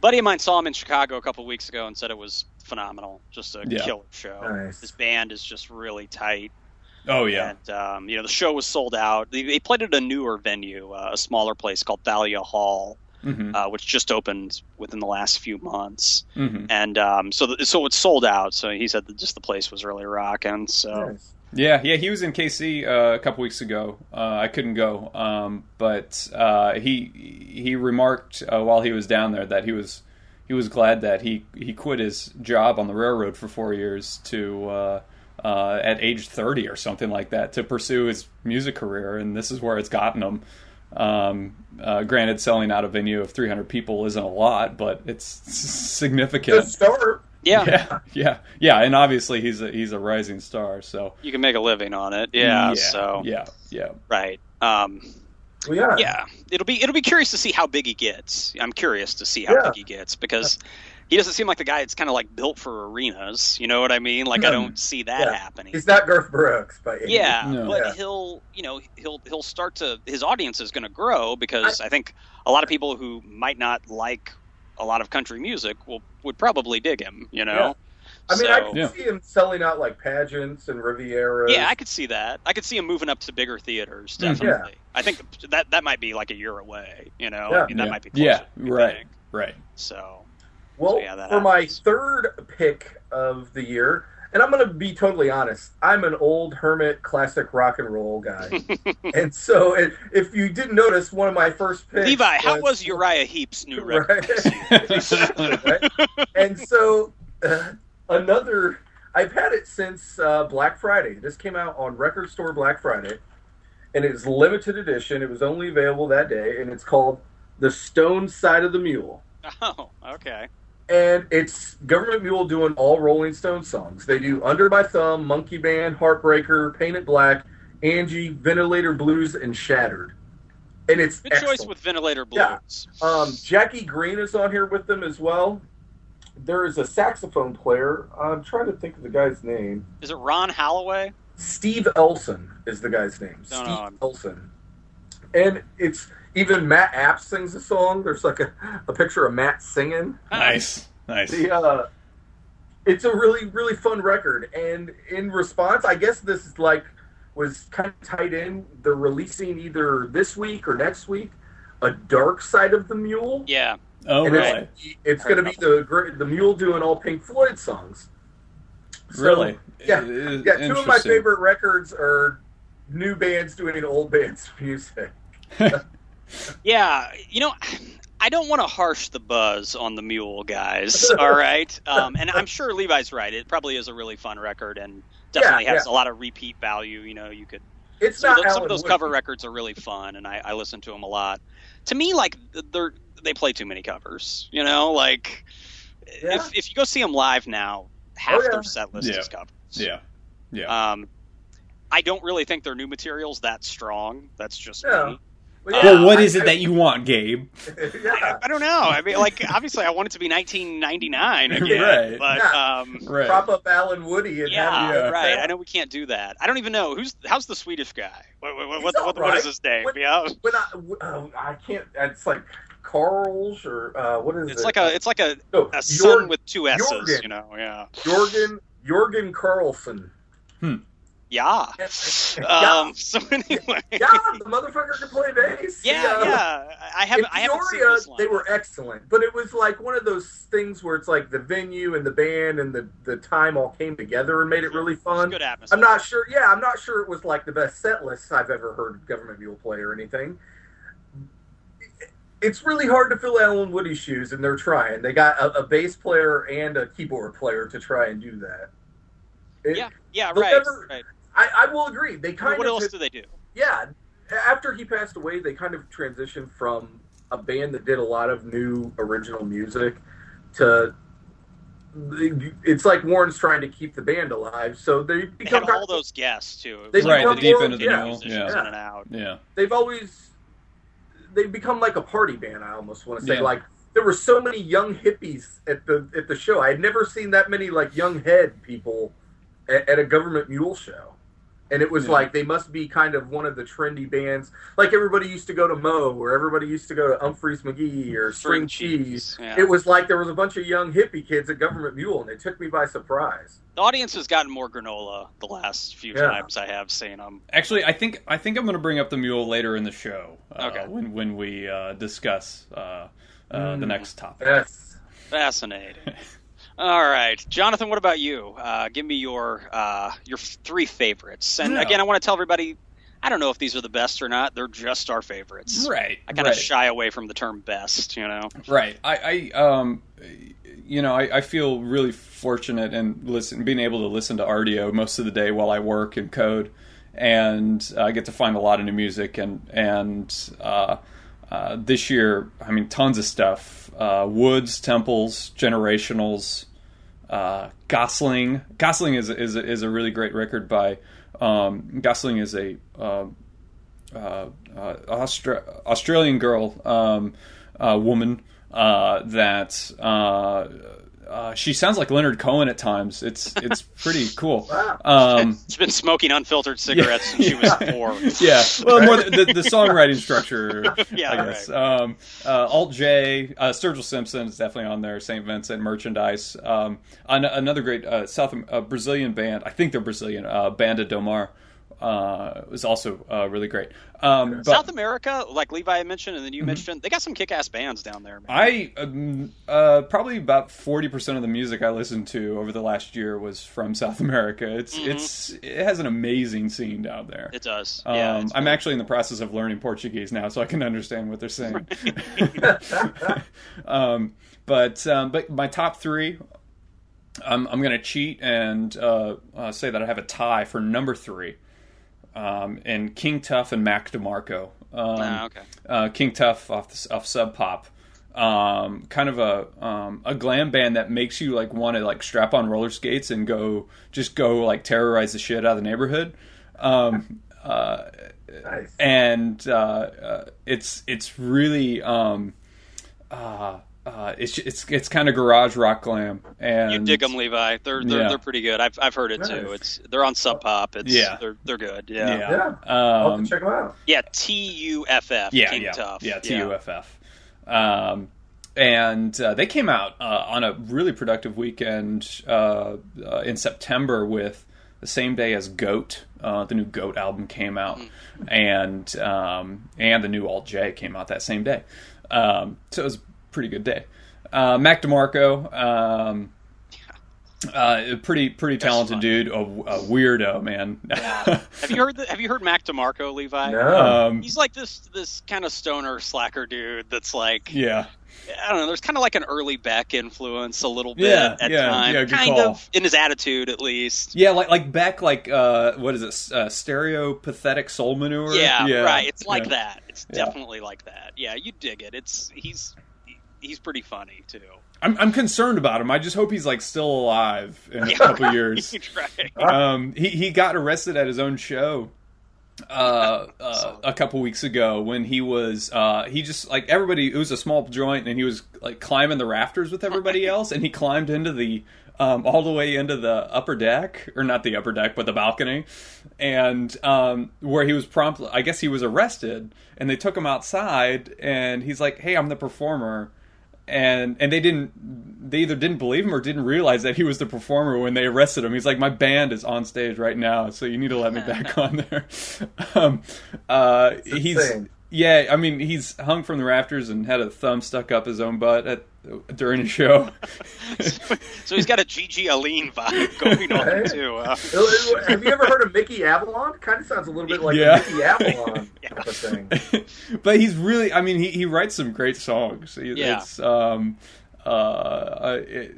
buddy of mine saw him in Chicago a couple of weeks ago and said it was phenomenal, just a Yeah. killer show. Nice. His band is just really tight, Oh yeah. and um, you know the show was sold out. They, they played at a newer venue, uh, a smaller place called Thalia Hall, hmm uh, which just opened within the last few months, hmm and um, so the, so it's sold out. So he said that just the place was really rocking. So Nice. Yeah, yeah, he was in KC uh, a couple weeks ago. Uh, I couldn't go, um, but uh, he he remarked uh, while he was down there that he was he was glad that he he quit his job on the railroad for four years to uh, uh, at age thirty or something like that to pursue his music career, and this is where it's gotten him. Um, uh, granted, selling out a venue of 300 people isn't a lot, but it's Good significant. start. yeah, Yeah, yeah, yeah, and obviously he's a he's a rising star. So you can make a living on it. Yeah, so yeah, yeah. right. Um, Well, yeah. yeah, it'll be it'll be curious to see how big he gets. I'm curious to see how Yeah. big he gets because he doesn't seem like the guy that's kind of like built for arenas. You know what I mean? Like I don't see that Yeah. happening. He's not Garth Brooks but any Yeah, No. but Yeah. he'll you know he'll he'll start to his audience is going to grow because I, think a lot of people who might not like a lot of country music will would probably dig him. You know. I mean, I So- can Yeah. see him selling out like pageants and Riviera. Yeah, I could see that. I could see him moving up to bigger theaters. Mhm. Definitely. I think that that might be like a year away. You know, Yeah. I mean, that yeah. might be closer, yeah, right, think. right. So Well, So, yeah, for my third pick of the year, and I'm going to be totally honest, I'm an old hermit classic rock and roll guy. and so if- if you didn't notice, one of my first picks. Levi, how was Uriah Heep's new record? Right. Right? And so uh, another, I've had it since uh, Black Friday. This came out on Record Store Black Friday, and it's limited edition. It was only available that day, and it's called The Stoned Side of the Mule. Oh, okay. And it's Government Mule doing all Rolling Stones songs. They do Under My Thumb, Monkey Man, Heartbreaker, Paint It Black, Angie, Ventilator Blues, and Shattered. And it's Good choice with Ventilator Yeah. Blues. Um, Jackie Greene is on here with them as well. there is a saxophone player. I'm trying to think of the guy's name. Is it Ron Holloway? Steve Elson is the guy's name. No, Steve no, Elson. And it's even Matt Abts sings a song. There's like a, a picture of Matt singing. Nice, nice. The uh, it's a really really fun record. And in response, I guess this is like was kind of tied in. They're releasing either this week or next week a Dark Side of the Mule. Yeah. Oh, And really? it's, it's going to be the the Mule doing all Pink Floyd songs. So, Really? Yeah, yeah. Two of my favorite records are new bands doing old bands music. Yeah, you know, I don't want to harsh the buzz on the Mule guys. All right, um, and I'm sure Levi's right. It probably is a really fun record and definitely Yeah, has yeah. a lot of repeat value. You know, you could It's some, of, not those, some of those Wood. cover records are really fun, and I, I listen to them a lot. To me, like they're they play too many covers. You know, like Yeah. if if you go see them live now, half Oh, yeah. their set list Yeah. is covers. Yeah, yeah. Um, I don't really think their new material's that strong. That's just Yeah. Me. But well, what I- is it I- that you want, Gabe? yeah. I don't know. I mean, like, obviously, I want it to be 1999 again, Right. but Yeah. um, Right. Prop up Allen Woody and yeah, have Yeah. right. I know we can't do that. I don't even know who's how's the Swedish guy. What what, what, He's what, what alright. is his name? What- yeah, When I, oh, I can't. It's like Carl's or uh, what is it's it? like a it's like a, no, a son Jorg- with two S's. Jorgen. You know, yeah, Jorgen Jorgen Carlsson. Yeah. Yeah. Um. So anyway, Yeah, the motherfucker can play bass. yeah, yeah. I haven't in I haven't Peoria, they were excellent, but it was like one of those things where it's like the venue and the band and the, the time all came together and made it really fun. good atmosphere. I'm not sure. Yeah, I'm not sure it was like the best set list I've ever heard Government Mule play or anything. It's really hard to fill Allen Woody's shoes, and they're trying. They got a, a bass player and a keyboard player to try and do that. It- Yeah, yeah, right. never- right. I, I will agree. They kind What of else do they do? yeah. After he passed away, they kind of transitioned from a band that did a lot of new original music to it's like Warren's trying to keep the band alive, so they They become had all those guests too. They was Right, like the become deep more- into the yeah, mule. musicians Yeah, in and out. yeah. they've always they've become like a party band. I almost want to say Yeah. like there were so many young hippies at the at the show. I had never seen that many like young head people at, at a government mule show, and it was Yeah. like they must be kind of one of the trendy bands. Like everybody used to go to Mo, or everybody used to go to Umphrey's McGee or String Cheese. Yeah. It was like there was a bunch of young hippie kids at Government Mule, and it took me by surprise. The audience has gotten more granola the last few Yeah. times I have seen them. Actually, I think I think I'm going to bring up the mule later in the show. Uh, Okay. When when we uh, discuss uh, uh, the Mm. next topic. Yes. Fascinating. All right, Jonathan. What about you? Uh, give me your uh, your three favorites. And Yeah. again, I want to tell everybody, I don't know if these are the best or not. They're just our favorites. Right. I kind of right. shy away from the term best. You know. Right. I, I um, you know, I, I feel really fortunate and listen, being able to listen to Rdio most of the day while I work and code, and I get to find a lot of new music and and uh, uh, this year, I mean, tons of stuff. Uh, Woods, Temples, Generationals, uh, Gossling. Gossling is is is a really great record by. Um, Gossling is a uh, uh, uh, Austra- Australian girl, um, woman that uh, she sounds like Leonard Cohen at times. It's it's pretty cool. Um, She's been smoking unfiltered cigarettes since she was four. yeah, well, more the, the, the songwriting structure. Yeah, I guess. Um, uh, Alt J, uh, Sturgill Simpson is definitely on there. Saint Vincent merchandise. Um, an- another great uh, South uh, Brazilian band. I think they're Brazilian. Uh, Banda do Mar uh, was also uh, really great. Um, but South America, like Levi mentioned, and then you Mm-hmm. mentioned, they got some kick-ass bands down there. Man. I um, uh, probably about forty percent of the music I listened to over the last year was from South America. It's Mhm. it's it has an amazing scene down there. It does. Um, yeah, I'm cool. actually in the process of learning Portuguese now, so I can understand what they're saying. um, but um, but my top three, I'm I'm going to cheat and uh, uh, say that I have a tie for number three, um, and King Tuff and Mac DeMarco. Um, Ah, okay. uh, King Tuff off the, off Sub Pop. Um, kind of a um, a glam band that makes you like want to like strap on roller skates and go just go like terrorize the shit out of the neighborhood. Um, uh, Nice. and uh, uh, it's it's really um, uh, it's it's it's kind of garage rock glam, and You dig them, Levi. They're they're, Yeah. they're pretty good. I've I've heard it too. It's they're on Sub Pop. It's Yeah. they're they're good. Yeah. Yeah. Yeah. I'll have Um, to check them out. Yeah, T U F F. yeah, King yeah, Tuff. yeah, TUFF. Um, and uh, they came out uh, on a really productive weekend uh, uh, in September with the same day as Goat. Uh, the new Goat album came out, and um, and the new Alt J came out that same day. Um, so it was a pretty good day. Uh, Mac DeMarco. Um, uh, a pretty pretty talented fun. dude, a, a weirdo man. Have you heard the, Have you heard Mac DeMarco, Levi? No. um, He's like this this kind of stoner slacker dude. That's like yeah, I don't know. There's kind of like an early Beck influence a little bit Yeah, at yeah, times. yeah, good kind call. of in his attitude, at least. Yeah, like like Beck, like uh, what is it? Uh, Stereopathetic Soulmanure. Yeah, right. It's like yeah. that. It's Yeah. definitely like that. Yeah, you dig it. It's he's he's pretty funny too. I'm I'm concerned about him. I just hope he's like still alive in a couple years. right. Um, he he got arrested at his own show. Uh, uh, a couple weeks ago when he was uh he just like everybody it was a small joint and he was like climbing the rafters with everybody else and he climbed into the um all the way into the upper deck or not the upper deck but the balcony and um where he was promptly I guess he was arrested and they took him outside and he's like hey I'm the performer and and they didn't they either didn't believe him or didn't realize that he was the performer when they arrested him. He's like, my band is on stage right now, so you need to let me back on there. um, uh, he's insane. Yeah, I mean, he's hung from the rafters and had a thumb stuck up his own butt at during a show. so he's got a GG Allin vibe going on Right. too. Uh, Have you ever heard of Mickey Avalon? Kind of sounds a little bit like Yeah. a Mickey Avalon type of thing. but he's really I mean he, he writes some great songs. He- Yeah. It's um uh it,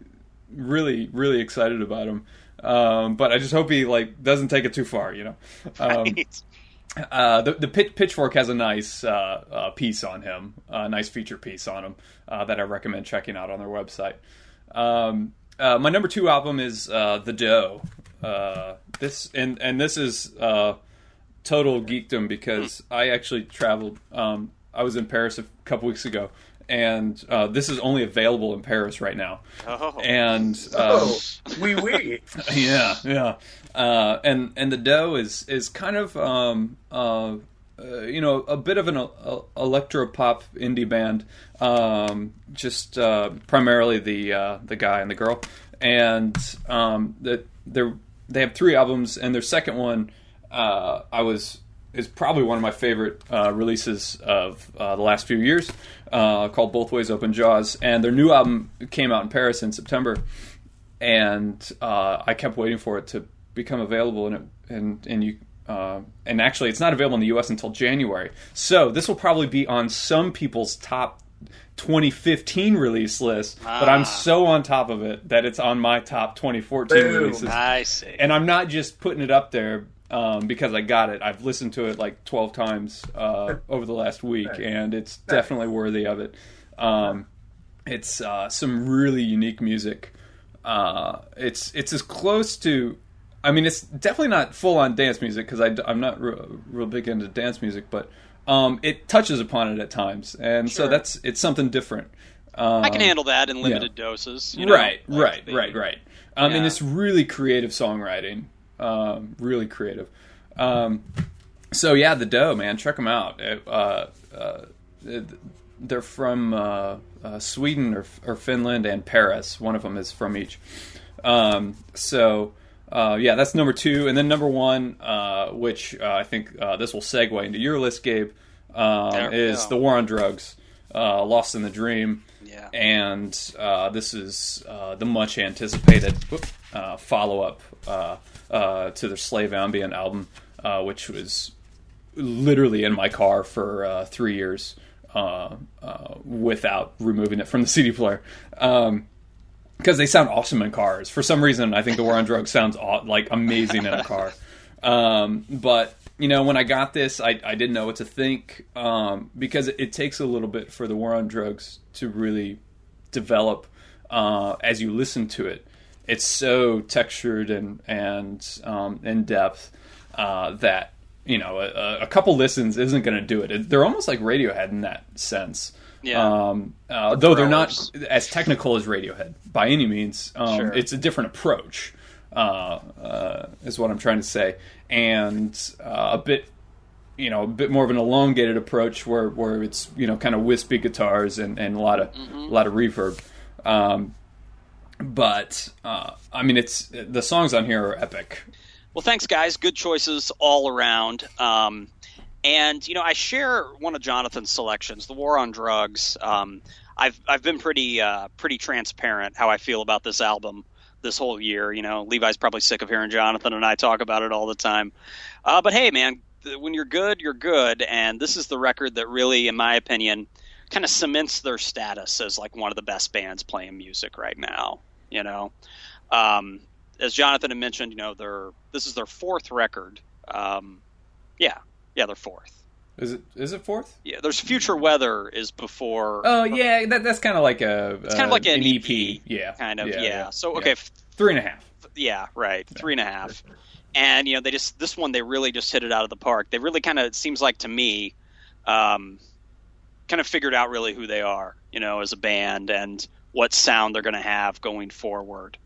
really really excited about him. Um, but I just hope he like doesn't take it too far, you know. Um, right. Uh, the the Pit- Pitchfork has a nice uh, uh, piece on him, a nice feature piece on him uh, that I recommend checking out on their website. Um, uh, my number two album is uh, The Dø. Uh, this and and this is uh, total geekdom because I actually traveled. Um, I was in Paris a couple weeks ago, and uh, this is only available in Paris right now. Oh. And um, Oh, wee wee. yeah, yeah. Uh, and and the Dø is is kind of um, uh, uh, you know a bit of an uh, electro pop indie band. Um, just uh, primarily the the guy and the girl, and um, that they they have three albums, and their second one I was is probably one of my favorite releases of the last few years, called Both Ways Open Jaws, and their new album came out in Paris in September and I kept waiting for it to become available, and it, and and you. Uh, and actually, it's not available in the U.S. until January. So this will probably be on some people's top 2015 release list. But Ah. I'm so on top of it that it's on my top 2014 Boom. releases. I see. And I'm not just putting it up there um, because I got it. I've listened to it like 12 times uh, over the last week, and it's definitely worthy of it. Um, it's uh, some really unique music. Uh, it's it's as close to. I mean, it's definitely not full on dance music because I'm not real, real big into dance music, but um, it touches upon it at times, and so that's it's something different. Um, I can handle that in limited doses. You know? right, Like right, the- right, right. Um, And Yeah. it's really creative songwriting, um, really creative. Um, so yeah, the Dø man, check them out. It, uh, uh, it- they're from uh, uh, Sweden or, or Finland and Paris. One of them is from each. Um, so uh, yeah, that's number two, and then number one, uh, which uh, I think uh, this will segue into your list, Gabe, um, is go. the War on Drugs, uh, Lost in the Dream Yeah. and uh, this is uh, the much anticipated uh, follow up uh, uh, to their Slave Ambient album, uh, which was literally in my car for uh, three years uh, uh, without removing it from the CD player. Um, because they sound awesome in cars. For some reason, I think the War on Drugs sounds like amazing in a car. Um, but you know, when I got this, I, I didn't know what to think um, because it, it takes a little bit for the War on Drugs to really develop uh, as you listen to it. It's so textured and and um, in depth uh, that you know, a, a couple listens isn't going to do it. They're almost like Radiohead in that sense. Yeah. Um, uh, though they're not as technical as Radiohead by any means. Um, Sure. It's a different approach, uh, uh, is what I'm trying to say, and uh, a bit, you know, a bit more of an elongated approach where where it's you know kind of wispy guitars and, and a lot of Mm-hmm. a lot of reverb. Um, but uh, I mean, it's the songs on here are epic. Well, thanks, guys. Good choices all around. Um, and you know, I share one of Jonathan's selections, "The War on Drugs." Um, I've I've been pretty uh, pretty transparent how I feel about this album this whole year. You know, Levi's probably sick of hearing Jonathan and I talk about it all the time. Uh, but hey, man, when you're good, you're good, and this is the record that really, in my opinion, kind of cements their status as like one of the best bands playing music right now. You know, um, as Jonathan had mentioned, you know, they're this is their fourth record. Um, yeah, yeah, they're fourth. Is it is it fourth? Yeah, there's Future Weather is before. Oh yeah, that, that's kind of like a It's kind of like an EP. EP, Yeah, kind of, yeah. yeah, So okay, f- three and a half. yeah, right, three and a half. And you know, they just this one they really just hit it out of the park. They really kind of it seems like to me, um, kind of figured out really who they are, you know, as a band and what sound they're going to have going forward.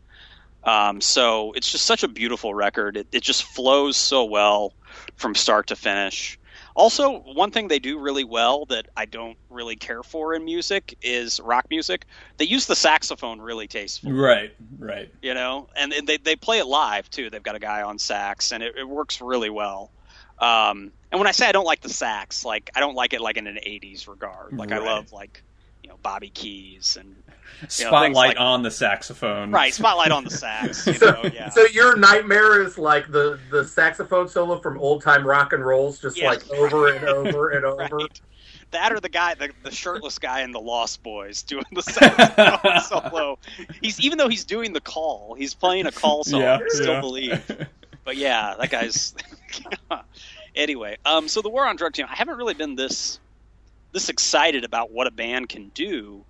Um, so it's just such a beautiful record. It, it just flows so well from start to finish. Also, one thing they do really well that I don't really care for in music is rock music. They use the saxophone really tastefully Right, right. you know, and, they they play it live too. They've got a guy on sax, and it, it works really well. Um, and when I say I don't like the sax, like I don't like it like in an '80s regard. Like I love like you know Bobby Keys and Spotlight like- on the saxophone. right spotlight on the sax. You So, yeah. so your nightmare is like the the saxophone solo from old time rock and rolls, just Yeah. like over and over and over. Right. That or the guy, the, the shirtless guy in the Lost Boys doing the saxophone solo. He's even though he's doing the call, he's playing a call song. Yeah, I still yeah. believe. But yeah, that guy's. anyway, um, so the war on drugs. You know, I haven't really been this this excited about what a band can do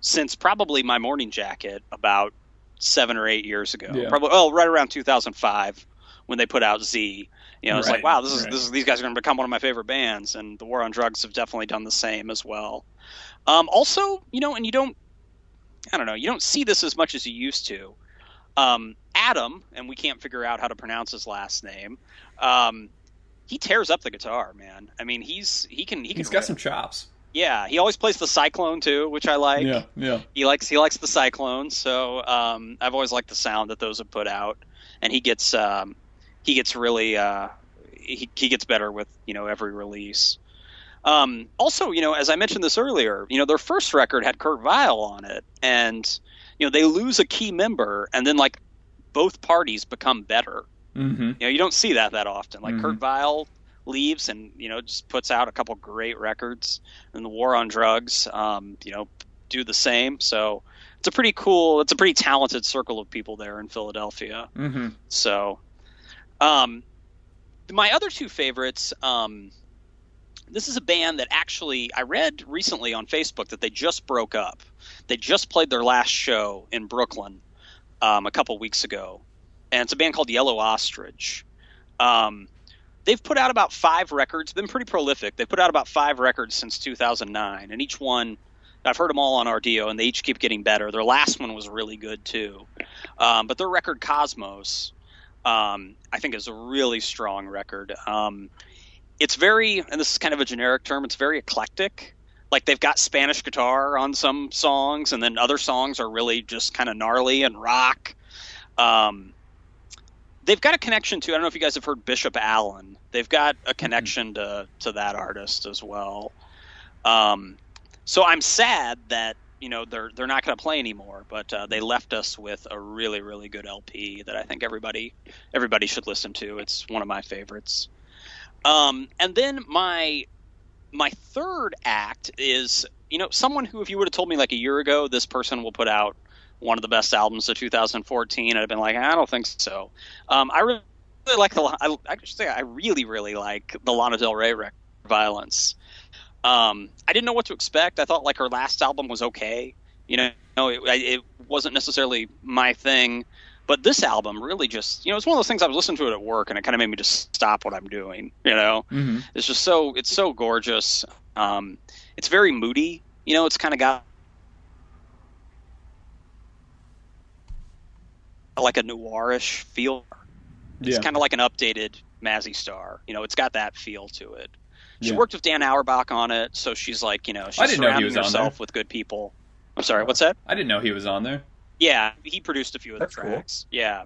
since probably my morning jacket about seven or eight years ago. Yeah. Probably, oh, right around 2005 when they put out Z. You know, it's Right, like, wow, this is right. this is these guys are going to become one of my favorite bands, and the War on Drugs have definitely done the same as well. Um, also, you know, and you don't, I don't know, you don't see this as much as you used to. Um, Adam, and we can't figure out how to pronounce his last name. Um, he tears up the guitar, man. I mean, he's he can he can. He's got rip. some chops. Yeah, he always plays the Cyclone too, which I like. yeah, yeah. He likes he likes the cyclone, so um, I've always liked the sound that those have put out, and he gets um, he gets really uh, he, he gets better with you know every release. Um, also, you know, as I mentioned this earlier, you know, their first record had Kurt Vile on it, and you know they lose a key member, and then like both parties become better. Mm-hmm. You know, you don't see that that often. Like Mhm. Kurt Vile leaves and you know just puts out a couple great records, and the War on Drugs, um, you know, do the same. So it's a pretty cool, it's a pretty talented circle of people there in Philadelphia. Mm-hmm. So, um, my other two favorites. Um, this is a band that actually I read recently on Facebook that they just broke up. They just played their last show in Brooklyn um, a couple weeks ago, and it's a band called Yellow Ostrich. Um, they've put out about five records, been pretty prolific. They've put out about five records since 2009, and each one I've heard them all on Rdio, and they each keep getting better. Their last one was really good too, um, but their record Cosmos, um, I think, is a really strong record. Um, it's very, and this is kind of a generic term, it's very eclectic. Like they've got Spanish guitar on some songs, and then other songs are really just kind of gnarly and rock. Um, they've got a connection to. I don't know if you guys have heard Bishop Allen. They've got a connection to to that artist as well. Um, so I'm sad that you know they're they're not going to play anymore, but uh, they left us with a really really good LP that I think everybody everybody should listen to. It's one of my favorites. Um, and then my my third act is you know someone who if you would have told me like a year ago this person will put out one of the best albums of 2014 I'd have been like I don't think so. Um, I really, like the I, I should say I really really like the Lana Del Rey record Violence. Um, I didn't know what to expect. I thought like her last album was okay. You know, it, it wasn't necessarily my thing, But this album really just, you know, it's one of those things I was listening to it at work, and it kind of made me just stop what I'm doing. You know, Mm-hmm. it's just so it's so gorgeous. Um, it's very moody. You know, it's kind of got like a noirish feel. It's Yeah. kind of like an updated Mazzy Star. You know, it's got that feel to it. She Yeah. worked with Dan Auerbach on it, so she's like, you know, she's I didn't know he was herself with good people. I'm sorry, what's that? I didn't know he was on there. Yeah, he produced a few of That's the cool. tracks. Yeah.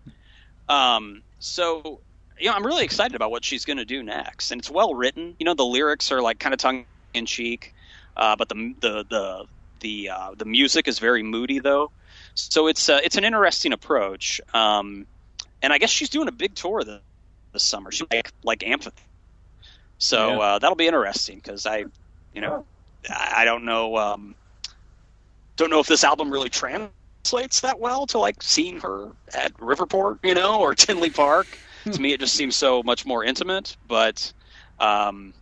Um, so, you know, I'm really excited about what she's going to do next, and it's well written. You know, the lyrics are like kind of tongue in cheek, uh, but the the the the uh, the music is very moody though. So it's uh, it's an interesting approach. Um, and I guess she's doing a big tour this, this summer. She's like like Amphitheater. So Yeah. uh, that'll be interesting because I, you know, I don't know. Um, don't know if this album really translates that well to like seeing her at Riverport, you know, or Tinley Park. to me, it just seems so much more intimate. But um,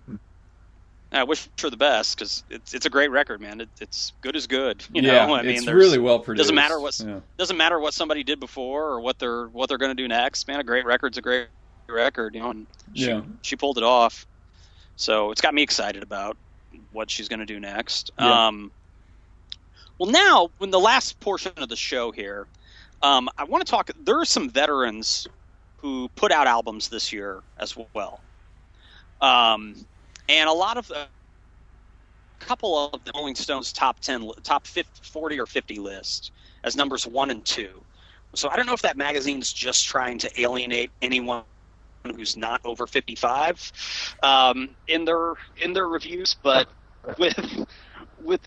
I wish her the best because it's it's a great record, man. It, it's good as good. You yeah, know, I mean, it's really well produced. doesn't matter what's- Yeah. doesn't matter what somebody did before or what they're what they're going to do next. Man, a great record's a great record, you know. And she, Yeah. she pulled it off, so it's got me excited about what she's going to do next. Yeah. Um, well, now when the last portion of the show here, um, I want to talk. There are some veterans who put out albums this year as well, um, and a lot of. A couple of the Rolling Stones top ten, top 50, forty or fifty list as numbers one and two. So I don't know if that magazine's just trying to alienate anyone who's not over 55 um, in their in their reviews, but with with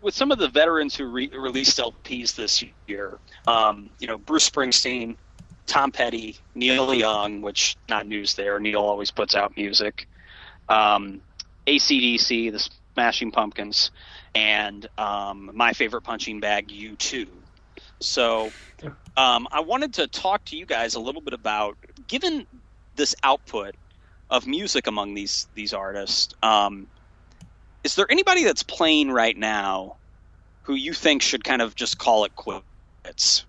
with some of the veterans who re- released LPs this year, um, you know Bruce Springsteen, Tom Petty, Neil Young, which not news there. Neil always puts out music. Um, ACDC, the Smashing Pumpkins, and um, my favorite punching bag, U2. So um, I wanted to talk to you guys a little bit about, given this output of music among these these artists, um, is there anybody that's playing right now who you think should kind of just call it quits?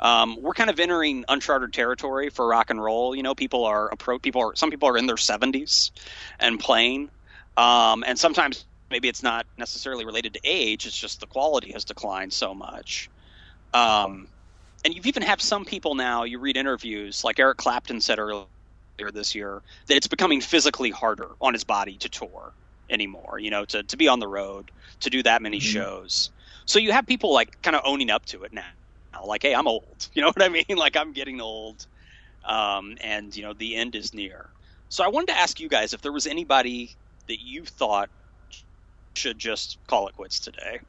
Um, we're kind of entering uncharted territory for rock and roll. You know, people are appro- people are some people are in their seventies and playing, um, and sometimes maybe it's not necessarily related to age. It's just the quality has declined so much. Um, and you've even have some people now. You read interviews like Eric Clapton said earlier this year that it's becoming physically harder on his body to tour anymore. You know, to to be on the road, to do that many Mhm. shows. So you have people like kind of owning up to it now. Like, hey, I'm old. You know what I mean? Like I'm getting old, um, and you know the end is near. So I wanted to ask you guys if there was anybody that you thought should just call it quits today.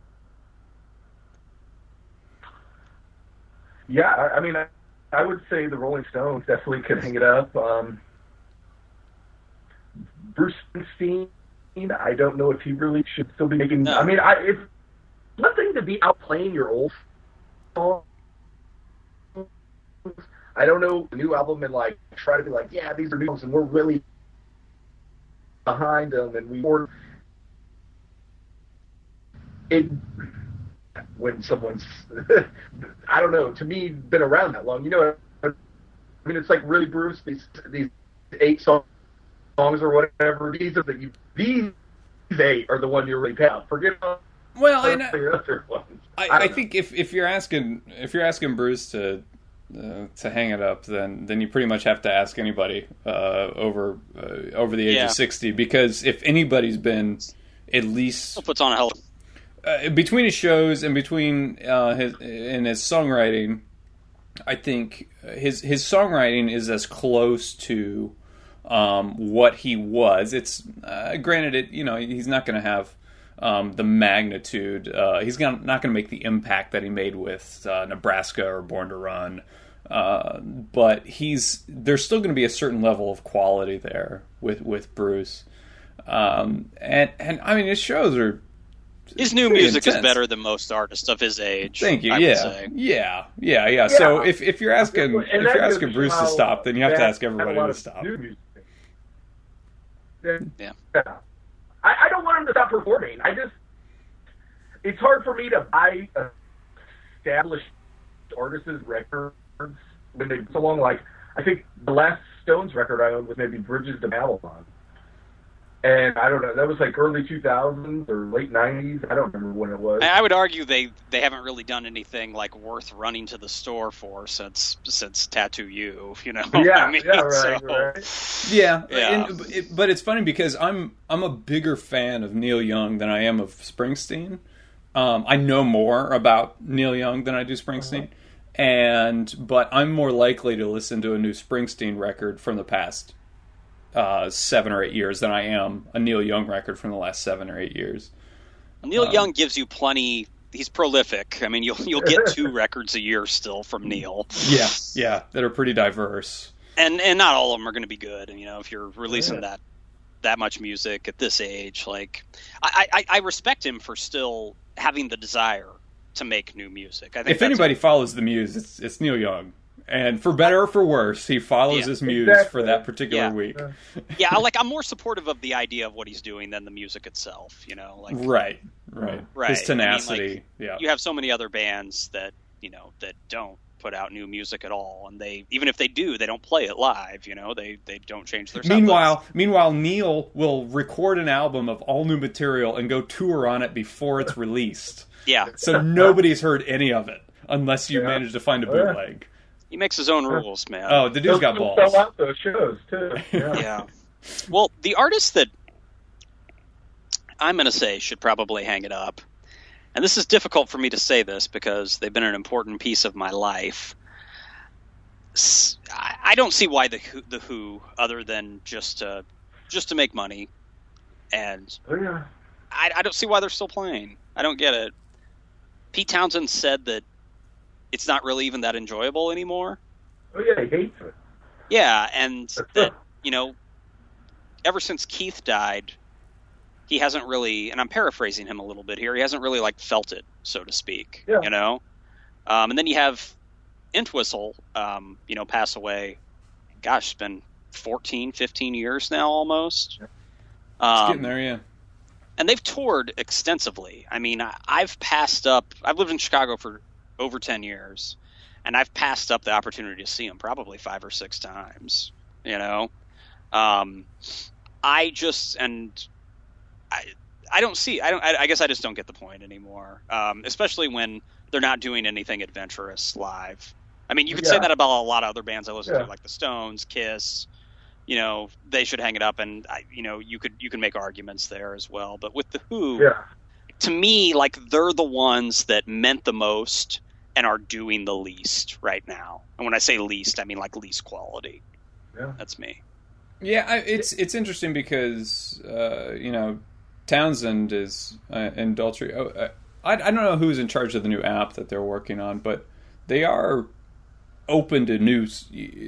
Yeah, I, I mean, I, I would say the Rolling Stones definitely could hang it up. Um, Bruce Springsteen, I don't know if he really should still be making. No. I mean, I, it's nothing to be outplaying your old songs. I don't know the new album and like try to be like, yeah, these are new songs and we're really behind them and we were it when someone's I don't know to me been around that long. You know I mean it's like really Bruce these these eight song, songs or whatever these are the you, these eight are the one you're really proud forget about Well, and I, the other ones. I, I think if, if you're asking if you're asking Bruce to uh, to hang it up, then then you pretty much have to ask anybody uh, over uh, over the age Yeah. of sixty because if anybody's been at least puts on a hell. uh, between his shows and between uh, his and his songwriting, I think his his songwriting is as close to um, what he was. It's uh, granted, it you know he's not going to have um, the magnitude. Uh, he's gonna, not going to make the impact that he made with uh, Nebraska or Born to Run. Uh, but he's there's still going to be a certain level of quality there with with Bruce, um, and and I mean his shows are His new pretty music is better than most artists of his age. Thank you. I would Yeah. say. yeah, yeah, yeah, So if if you're asking And if you're asking Bruce to stop, then you have to ask everybody to stop. new music. Yeah. I, I don't want him to stop performing. I just it's hard for me to buy established artists' records when they so long. Like I think the last Stones record I owned was maybe Bridges to Babylon, and I don't know. That was like early 2000s or late 90s. I don't remember when it was. I would argue they they haven't really done anything like worth running to the store for since since Tattoo You. You know. Yeah, I mean, yeah, right, so- right. Yeah, Yeah. and- but it's funny because I'm I'm a bigger fan of Neil Young than I am of Springsteen. Um, I know more about Neil Young than I do Springsteen, and but I'm more likely to listen to a new Springsteen record from the past uh, seven or eight years than I am a Neil Young record from the last seven or eight years. Neil Um, Young gives you plenty. He's prolific. I mean, you'll you'll get two records a year still from Neil, Yeah, yeah, that are pretty diverse. and and not all of them are going to be good. And, you know, if you're releasing Yeah. that that much music at this age, like I, I I respect him for still having the desire to make new music. I think If that's- anybody follows the muse, it's it's Neil Young, and for better or for worse, he follows Yeah. his muse Exactly. for that particular Yeah. week. yeah, I- like I'm more supportive of the idea of what he's doing than the music itself. You know, like Right, right, Right. His I mean, tenacity. like, yeah, you have so many other bands that you know that don't put out new music at all and they even if they do they don't play it live you know they they don't change their sound Meanwhile, meanwhile, Neil will record an album of all new material and go tour on it before it's released. Yeah So nobody's heard any of it unless you Yeah. manage to find a Oh, bootleg. he makes his own rules man Oh, the dude's They'll got balls. Sell out those shows too. Yeah. yeah well the artist that i'm going to say should probably hang it up and this is difficult for me to say this because they've been an important piece of my life I don't see why the Who, the Who, other than just to, just to make money, and Oh, yeah. I, I don't see why they're still playing. I don't get it. Pete Townshend said that it's not really even that enjoyable anymore. Oh yeah, he hates it. Yeah, and that you know, ever since Keith died, he hasn't really, and I'm paraphrasing him a little bit here. He hasn't really like felt it, so to speak. Yeah. You know, um, and then you have Entwistle, um, you know, pass away. Gosh, it's been 14, 15 years now almost. It's Um, getting there, yeah. And they've toured extensively. I mean, I, I've passed up. I've lived in Chicago for over ten years, and I've passed up the opportunity to see them probably five or six times. You know, um, I just and I I don't see. I don't. I, I guess I just don't get the point anymore. Um, especially when they're not doing anything adventurous live. I mean, you could say that about a lot of other bands I listen Yeah. to, like the Stones, Kiss. You know, they should hang it up, and I, you know, you could you can make arguments there as well. But with the Who, Yeah. to me, like they're the ones that meant the most and are doing the least right now. And when I say least, I mean like least quality. Yeah. That's me. Yeah, I, it's it's interesting because uh, you know Townshend is uh, and Daltrey. Oh, uh, I I don't know who's in charge of the new app that they're working on, but they are open to new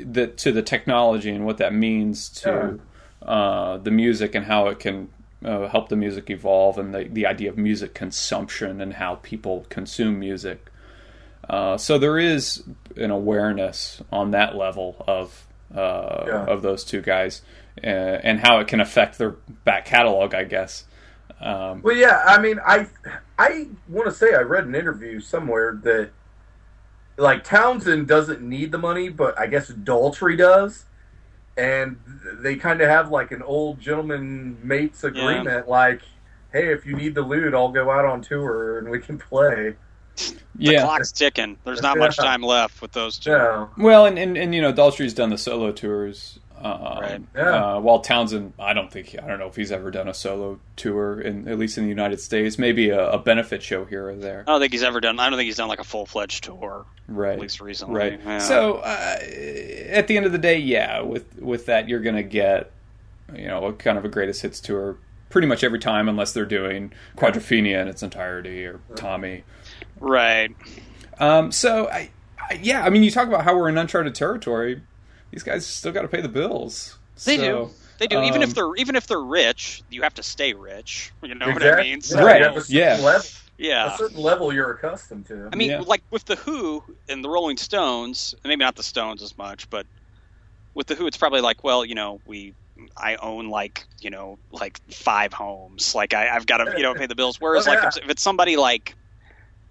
that to the technology and what that means to uh, the music and how it can uh, help the music evolve and the the idea of music consumption and how people consume music. Uh, so there is an awareness on that level of uh, Yeah. of those two guys uh, and how it can affect their back catalog, I guess. Um, Well, yeah. I mean, I I want to say I read an interview somewhere that like Townshend doesn't need the money, but I guess Daltrey does, and they kind of have like an old gentleman mates agreement, like. Hey, if you need the loot, I'll go out on tour and we can play. The yeah. clock's ticking. There's not much time left with those two. Yeah, Well, and, and, and you know, Daltrey's done the solo tours. Uh, Right. Yeah. Uh, while Townshend, I don't think I don't know if he's ever done a solo tour, in at least in the United States. Maybe a, a benefit show here or there. I don't think he's ever done. I don't think he's done like a full fledged tour, Right. at least recently. Right. Yeah. So uh, at the end of the day, yeah, with with that, you're going to get you know a kind of a greatest hits tour pretty much every time, unless they're doing Quadrophenia in its entirety or Tommy. right. Um, so I, I, yeah, I mean, you talk about how we're in uncharted territory. These guys still got to pay the bills. They So, do. They do. even if um, they're even if they're rich, you have to stay rich. You know what I mean? Yeah, Right, you have a yeah. Level, Yeah. a certain level you're accustomed to. I mean, Yeah. like with the Who and the Rolling Stones, maybe not the Stones as much, but with the Who, it's probably like, well, you know, we, I own like, you know, like five homes. Like I, I've got to, you know, pay the bills. Whereas Oh, like yeah. if, if it's somebody like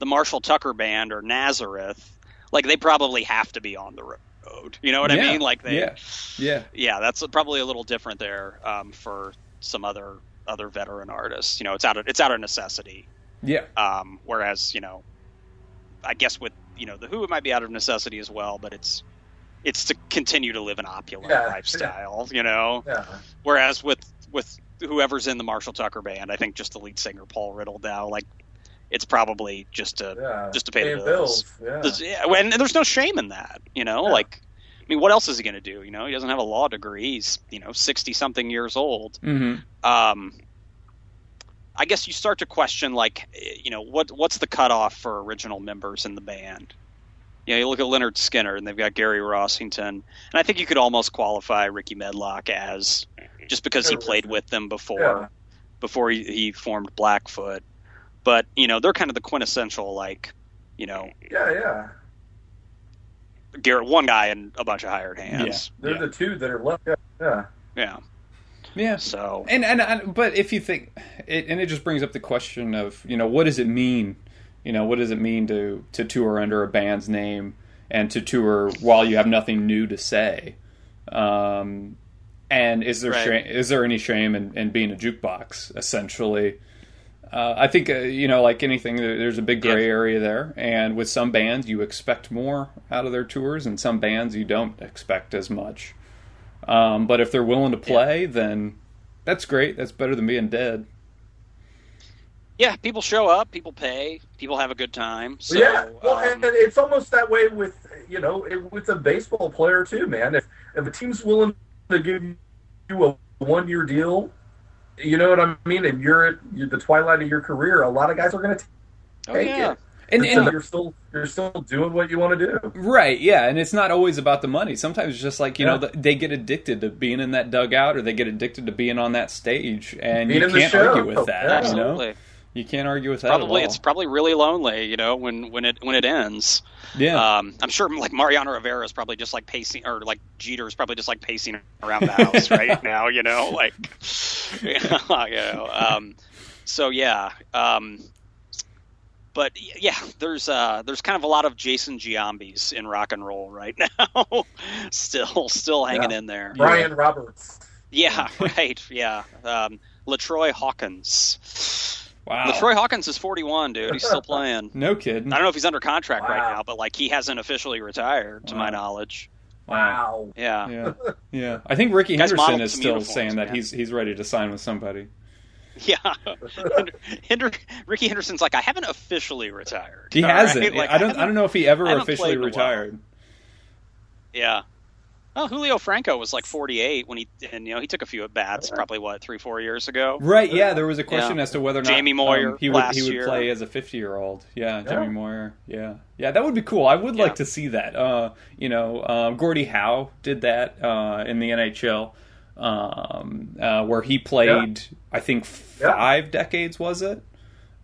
the Marshall Tucker Band or Nazareth, like they probably have to be on the road. Road. You know what Yeah, I mean? Like they, yeah. Yeah. yeah, that's probably a little different there um, for some other other veteran artists. You know, it's out of it's out of necessity. Yeah. Um, whereas you know, I guess with you know the Who it might be out of necessity as well, but it's it's to continue to live an opulent Yeah, lifestyle. You know, Yeah. whereas with with whoever's in the Marshall Tucker band, I think just the lead singer Paul Riddle now, like it's probably just to Yeah. just to pay the Paying bills. Yeah. There's- yeah, and there's no shame in that, you know. Yeah. Like, I mean, what else is he going to do? You know, he doesn't have a law degree. He's you know sixty something years old. Mm-hmm. Um, I guess you start to question like, you know, what what's the cutoff for original members in the band? You know, you look at Lynyrd Skynyrd, and they've got Gary Rossington, and I think you could almost qualify Rickey Medlocke as just because he played with them before Yeah. before he, he formed Blackfoot. But you know, they're kind of the quintessential like, you know, Yeah, yeah. Garrett, one guy and a bunch of hired hands. Yeah. They're Yeah. the two that are left. Yeah. yeah. Yeah. Yeah. So And, and and but if you think it, and it just brings up the question of you know what does it mean, you know what does it mean to to tour under a band's name and to tour while you have nothing new to say, um, and is there Right. shame, is there any shame in, in being a jukebox essentially? Uh, I think uh, you know, like anything, there's a big gray Yeah. area there, and with some bands you expect more out of their tours, and some bands you don't expect as much. Um, but if they're willing to play, then that's great. That's better than being dead. yeah, people show up, people pay, people have a good time. So yeah, well, um, and, and it's almost that way with you know it, with a baseball player too, man. If if a team's willing to give you a one year deal, you know what I mean, and you're at you're the twilight of your career, a lot of guys are going to oh, take yeah. it. And, so and you're still you're still doing what you want to do. right, yeah, and it's not always about the money. Sometimes it's just like you know Yeah. th- they get addicted to being in that dugout, or they get addicted to being on that stage, and Being you can't argue with that. Yeah. You know, Absolutely. You can't argue with that. Probably at all. it's probably really lonely, you know, when when it when it ends. yeah. Um, I'm sure like Mariano Rivera is probably just like pacing, or like Jeter is probably just like pacing around the house right now, you know, like, you know. Um, so yeah, um, but yeah, there's uh, there's kind of a lot of Jason Giambis in rock and roll right now, still still hanging Yeah. in there. Brian Roberts. Yeah, right. Yeah, um, Latroy Hawkins. Wow. Latroy Hawkins is 41, dude. He's still playing. no kidding. I don't know if he's under contract right now, but like he hasn't officially retired, to my knowledge. Wow. Yeah. Yeah, yeah. I think Rickey Henderson is still saying that man. he's he's ready to sign with somebody. Yeah. Hinder, Hinder, Rickey Henderson's like, I haven't officially retired. He hasn't. right? Like, I don't. haven't- I don't know if he ever officially played in a while. retired. Yeah. Well, Julio Franco was like 48 when he, and you know, he took a few at bats, probably what three, four years ago. Right? Yeah. There was a question Yeah. as to whether or not Jamie Moyer um, he would he would year. play as a fifty year old. Yeah, Yeah. Jamie Moyer. Yeah, yeah. That would be cool. I would Yeah. like to see that. Uh, you know, um, Gordie Howe did that uh, in the NHL, um, uh, where he played. I think Yeah. five decades was it?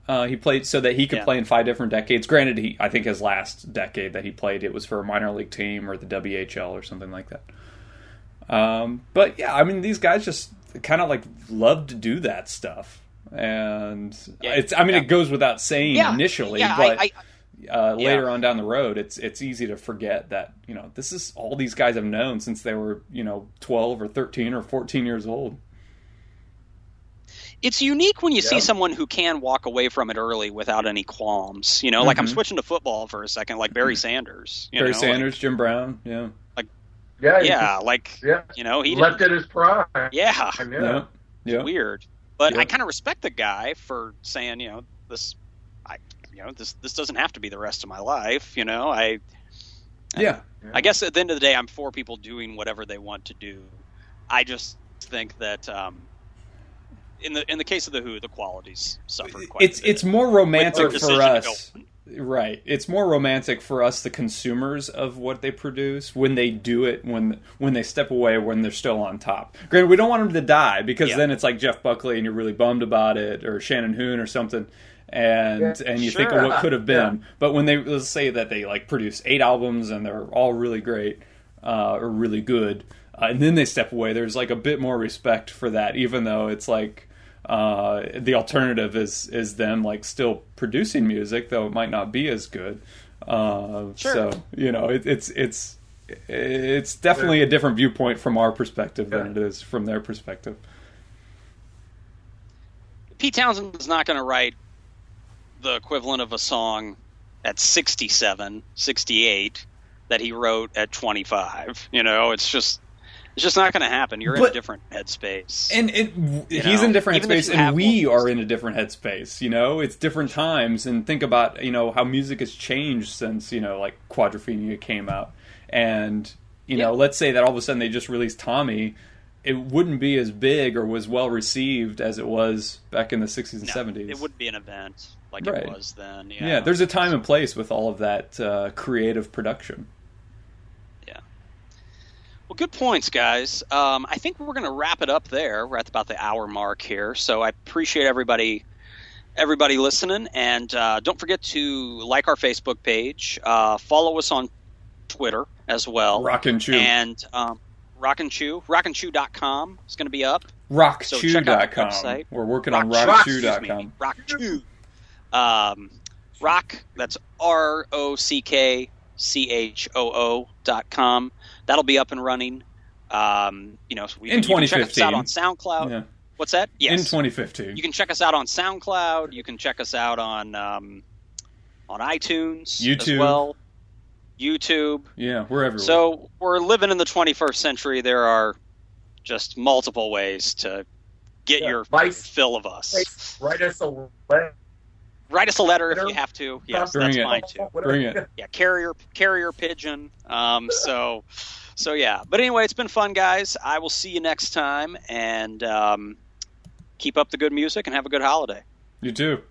Uh, he played so that he could Yeah. play in five different decades. Granted, he I think his last decade that he played it was for a minor league team or the WHL or something like that. Um, but yeah, I mean these guys just kind of like love to do that stuff, and Yeah. it's I mean Yeah. it goes without saying initially, but I, I, uh, yeah. later on down the road, it's it's easy to forget that you know this is all these guys have known since they were you know twelve or thirteen or fourteen years old. It's unique when you see someone who can walk away from it early without any qualms. You know, like I'm Mhm. switching to football for a second, like Barry Sanders. You Barry know, Sanders, Jim Brown, yeah, Yeah. Like, he yeah, like, Yeah. you know, he Left didn't, at his prime. yeah, Yeah. yeah, yeah. weird. But Yeah. I kind of respect the guy for saying, you know, this, I, you know, this this doesn't have to be the rest of my life. You know, I yeah. I guess at the end of the day, I'm for people doing whatever they want to do. I just think that um, in the in the case of the Who, the qualities suffered quite. it's a bit. it's more romantic With their for us right it's more romantic for us the consumers of what they produce when they do it when when they step away when they're still on top granted we don't want them to die because Yeah. then it's like jeff buckley and you're really bummed about it or shannon hoon or something and Yeah, and you think of what could have been Yeah. but when they let's say that they like produce eight albums and they're all really great uh, or really good uh, and then they step away there's like a bit more respect for that even though it's like uh, the alternative is is them like still producing music, though it might not be as good. Uh, Sure. So you know, it, it's it's it's definitely a different viewpoint from our perspective than it is from their perspective. Pete Townshend is not going to write the equivalent of a song at 67, 68 that he wrote at 25. You know, it's just it's just not going to happen. You're in a different headspace. And it, he's know, in different even headspace, and we are in a different headspace. You know, it's different times, and think about you know how music has changed since you know like Quadrophenia came out, and you know, let's say that all of a sudden they just released Tommy, it wouldn't be as big or was well received as it was back in the '60s and No, '70s. It wouldn't be an event like Right. it was then. Yeah. yeah. there's a time and place with all of that uh, creative production. Well, good points, guys. Um, I think we're going to wrap it up there. We're at about the hour mark here, so I appreciate everybody, everybody listening, and uh, don't forget to like our Facebook page, uh, follow us on Twitter as well, Rock and Chew, and um, Rock and Chew, rockandchoo.com is going to be up. So check out the rockchoo.com. website. We're working on Rock- me, rockchoo.com. Rock Chew. Um, rock. That's R O C K C H O O dot com. That'll be up and running. Um, you know, we, In you can check us out on SoundCloud. Yeah. What's that? Yes. In 2015. you can check us out on SoundCloud. You can check us out on um, on iTunes as YouTube. well. YouTube. yeah, we're everywhere. So we're living in the 21st century. There are just multiple ways to get Yeah, your Vice- fill of us. Write us a letter. Write us a letter if you have to. Yes, Bring that's it. mine too. Bring it. Yeah, carrier carrier pigeon. Um, so so yeah. But anyway, it's been fun, guys. I will see you next time, and um, keep up the good music and have a good holiday. you too.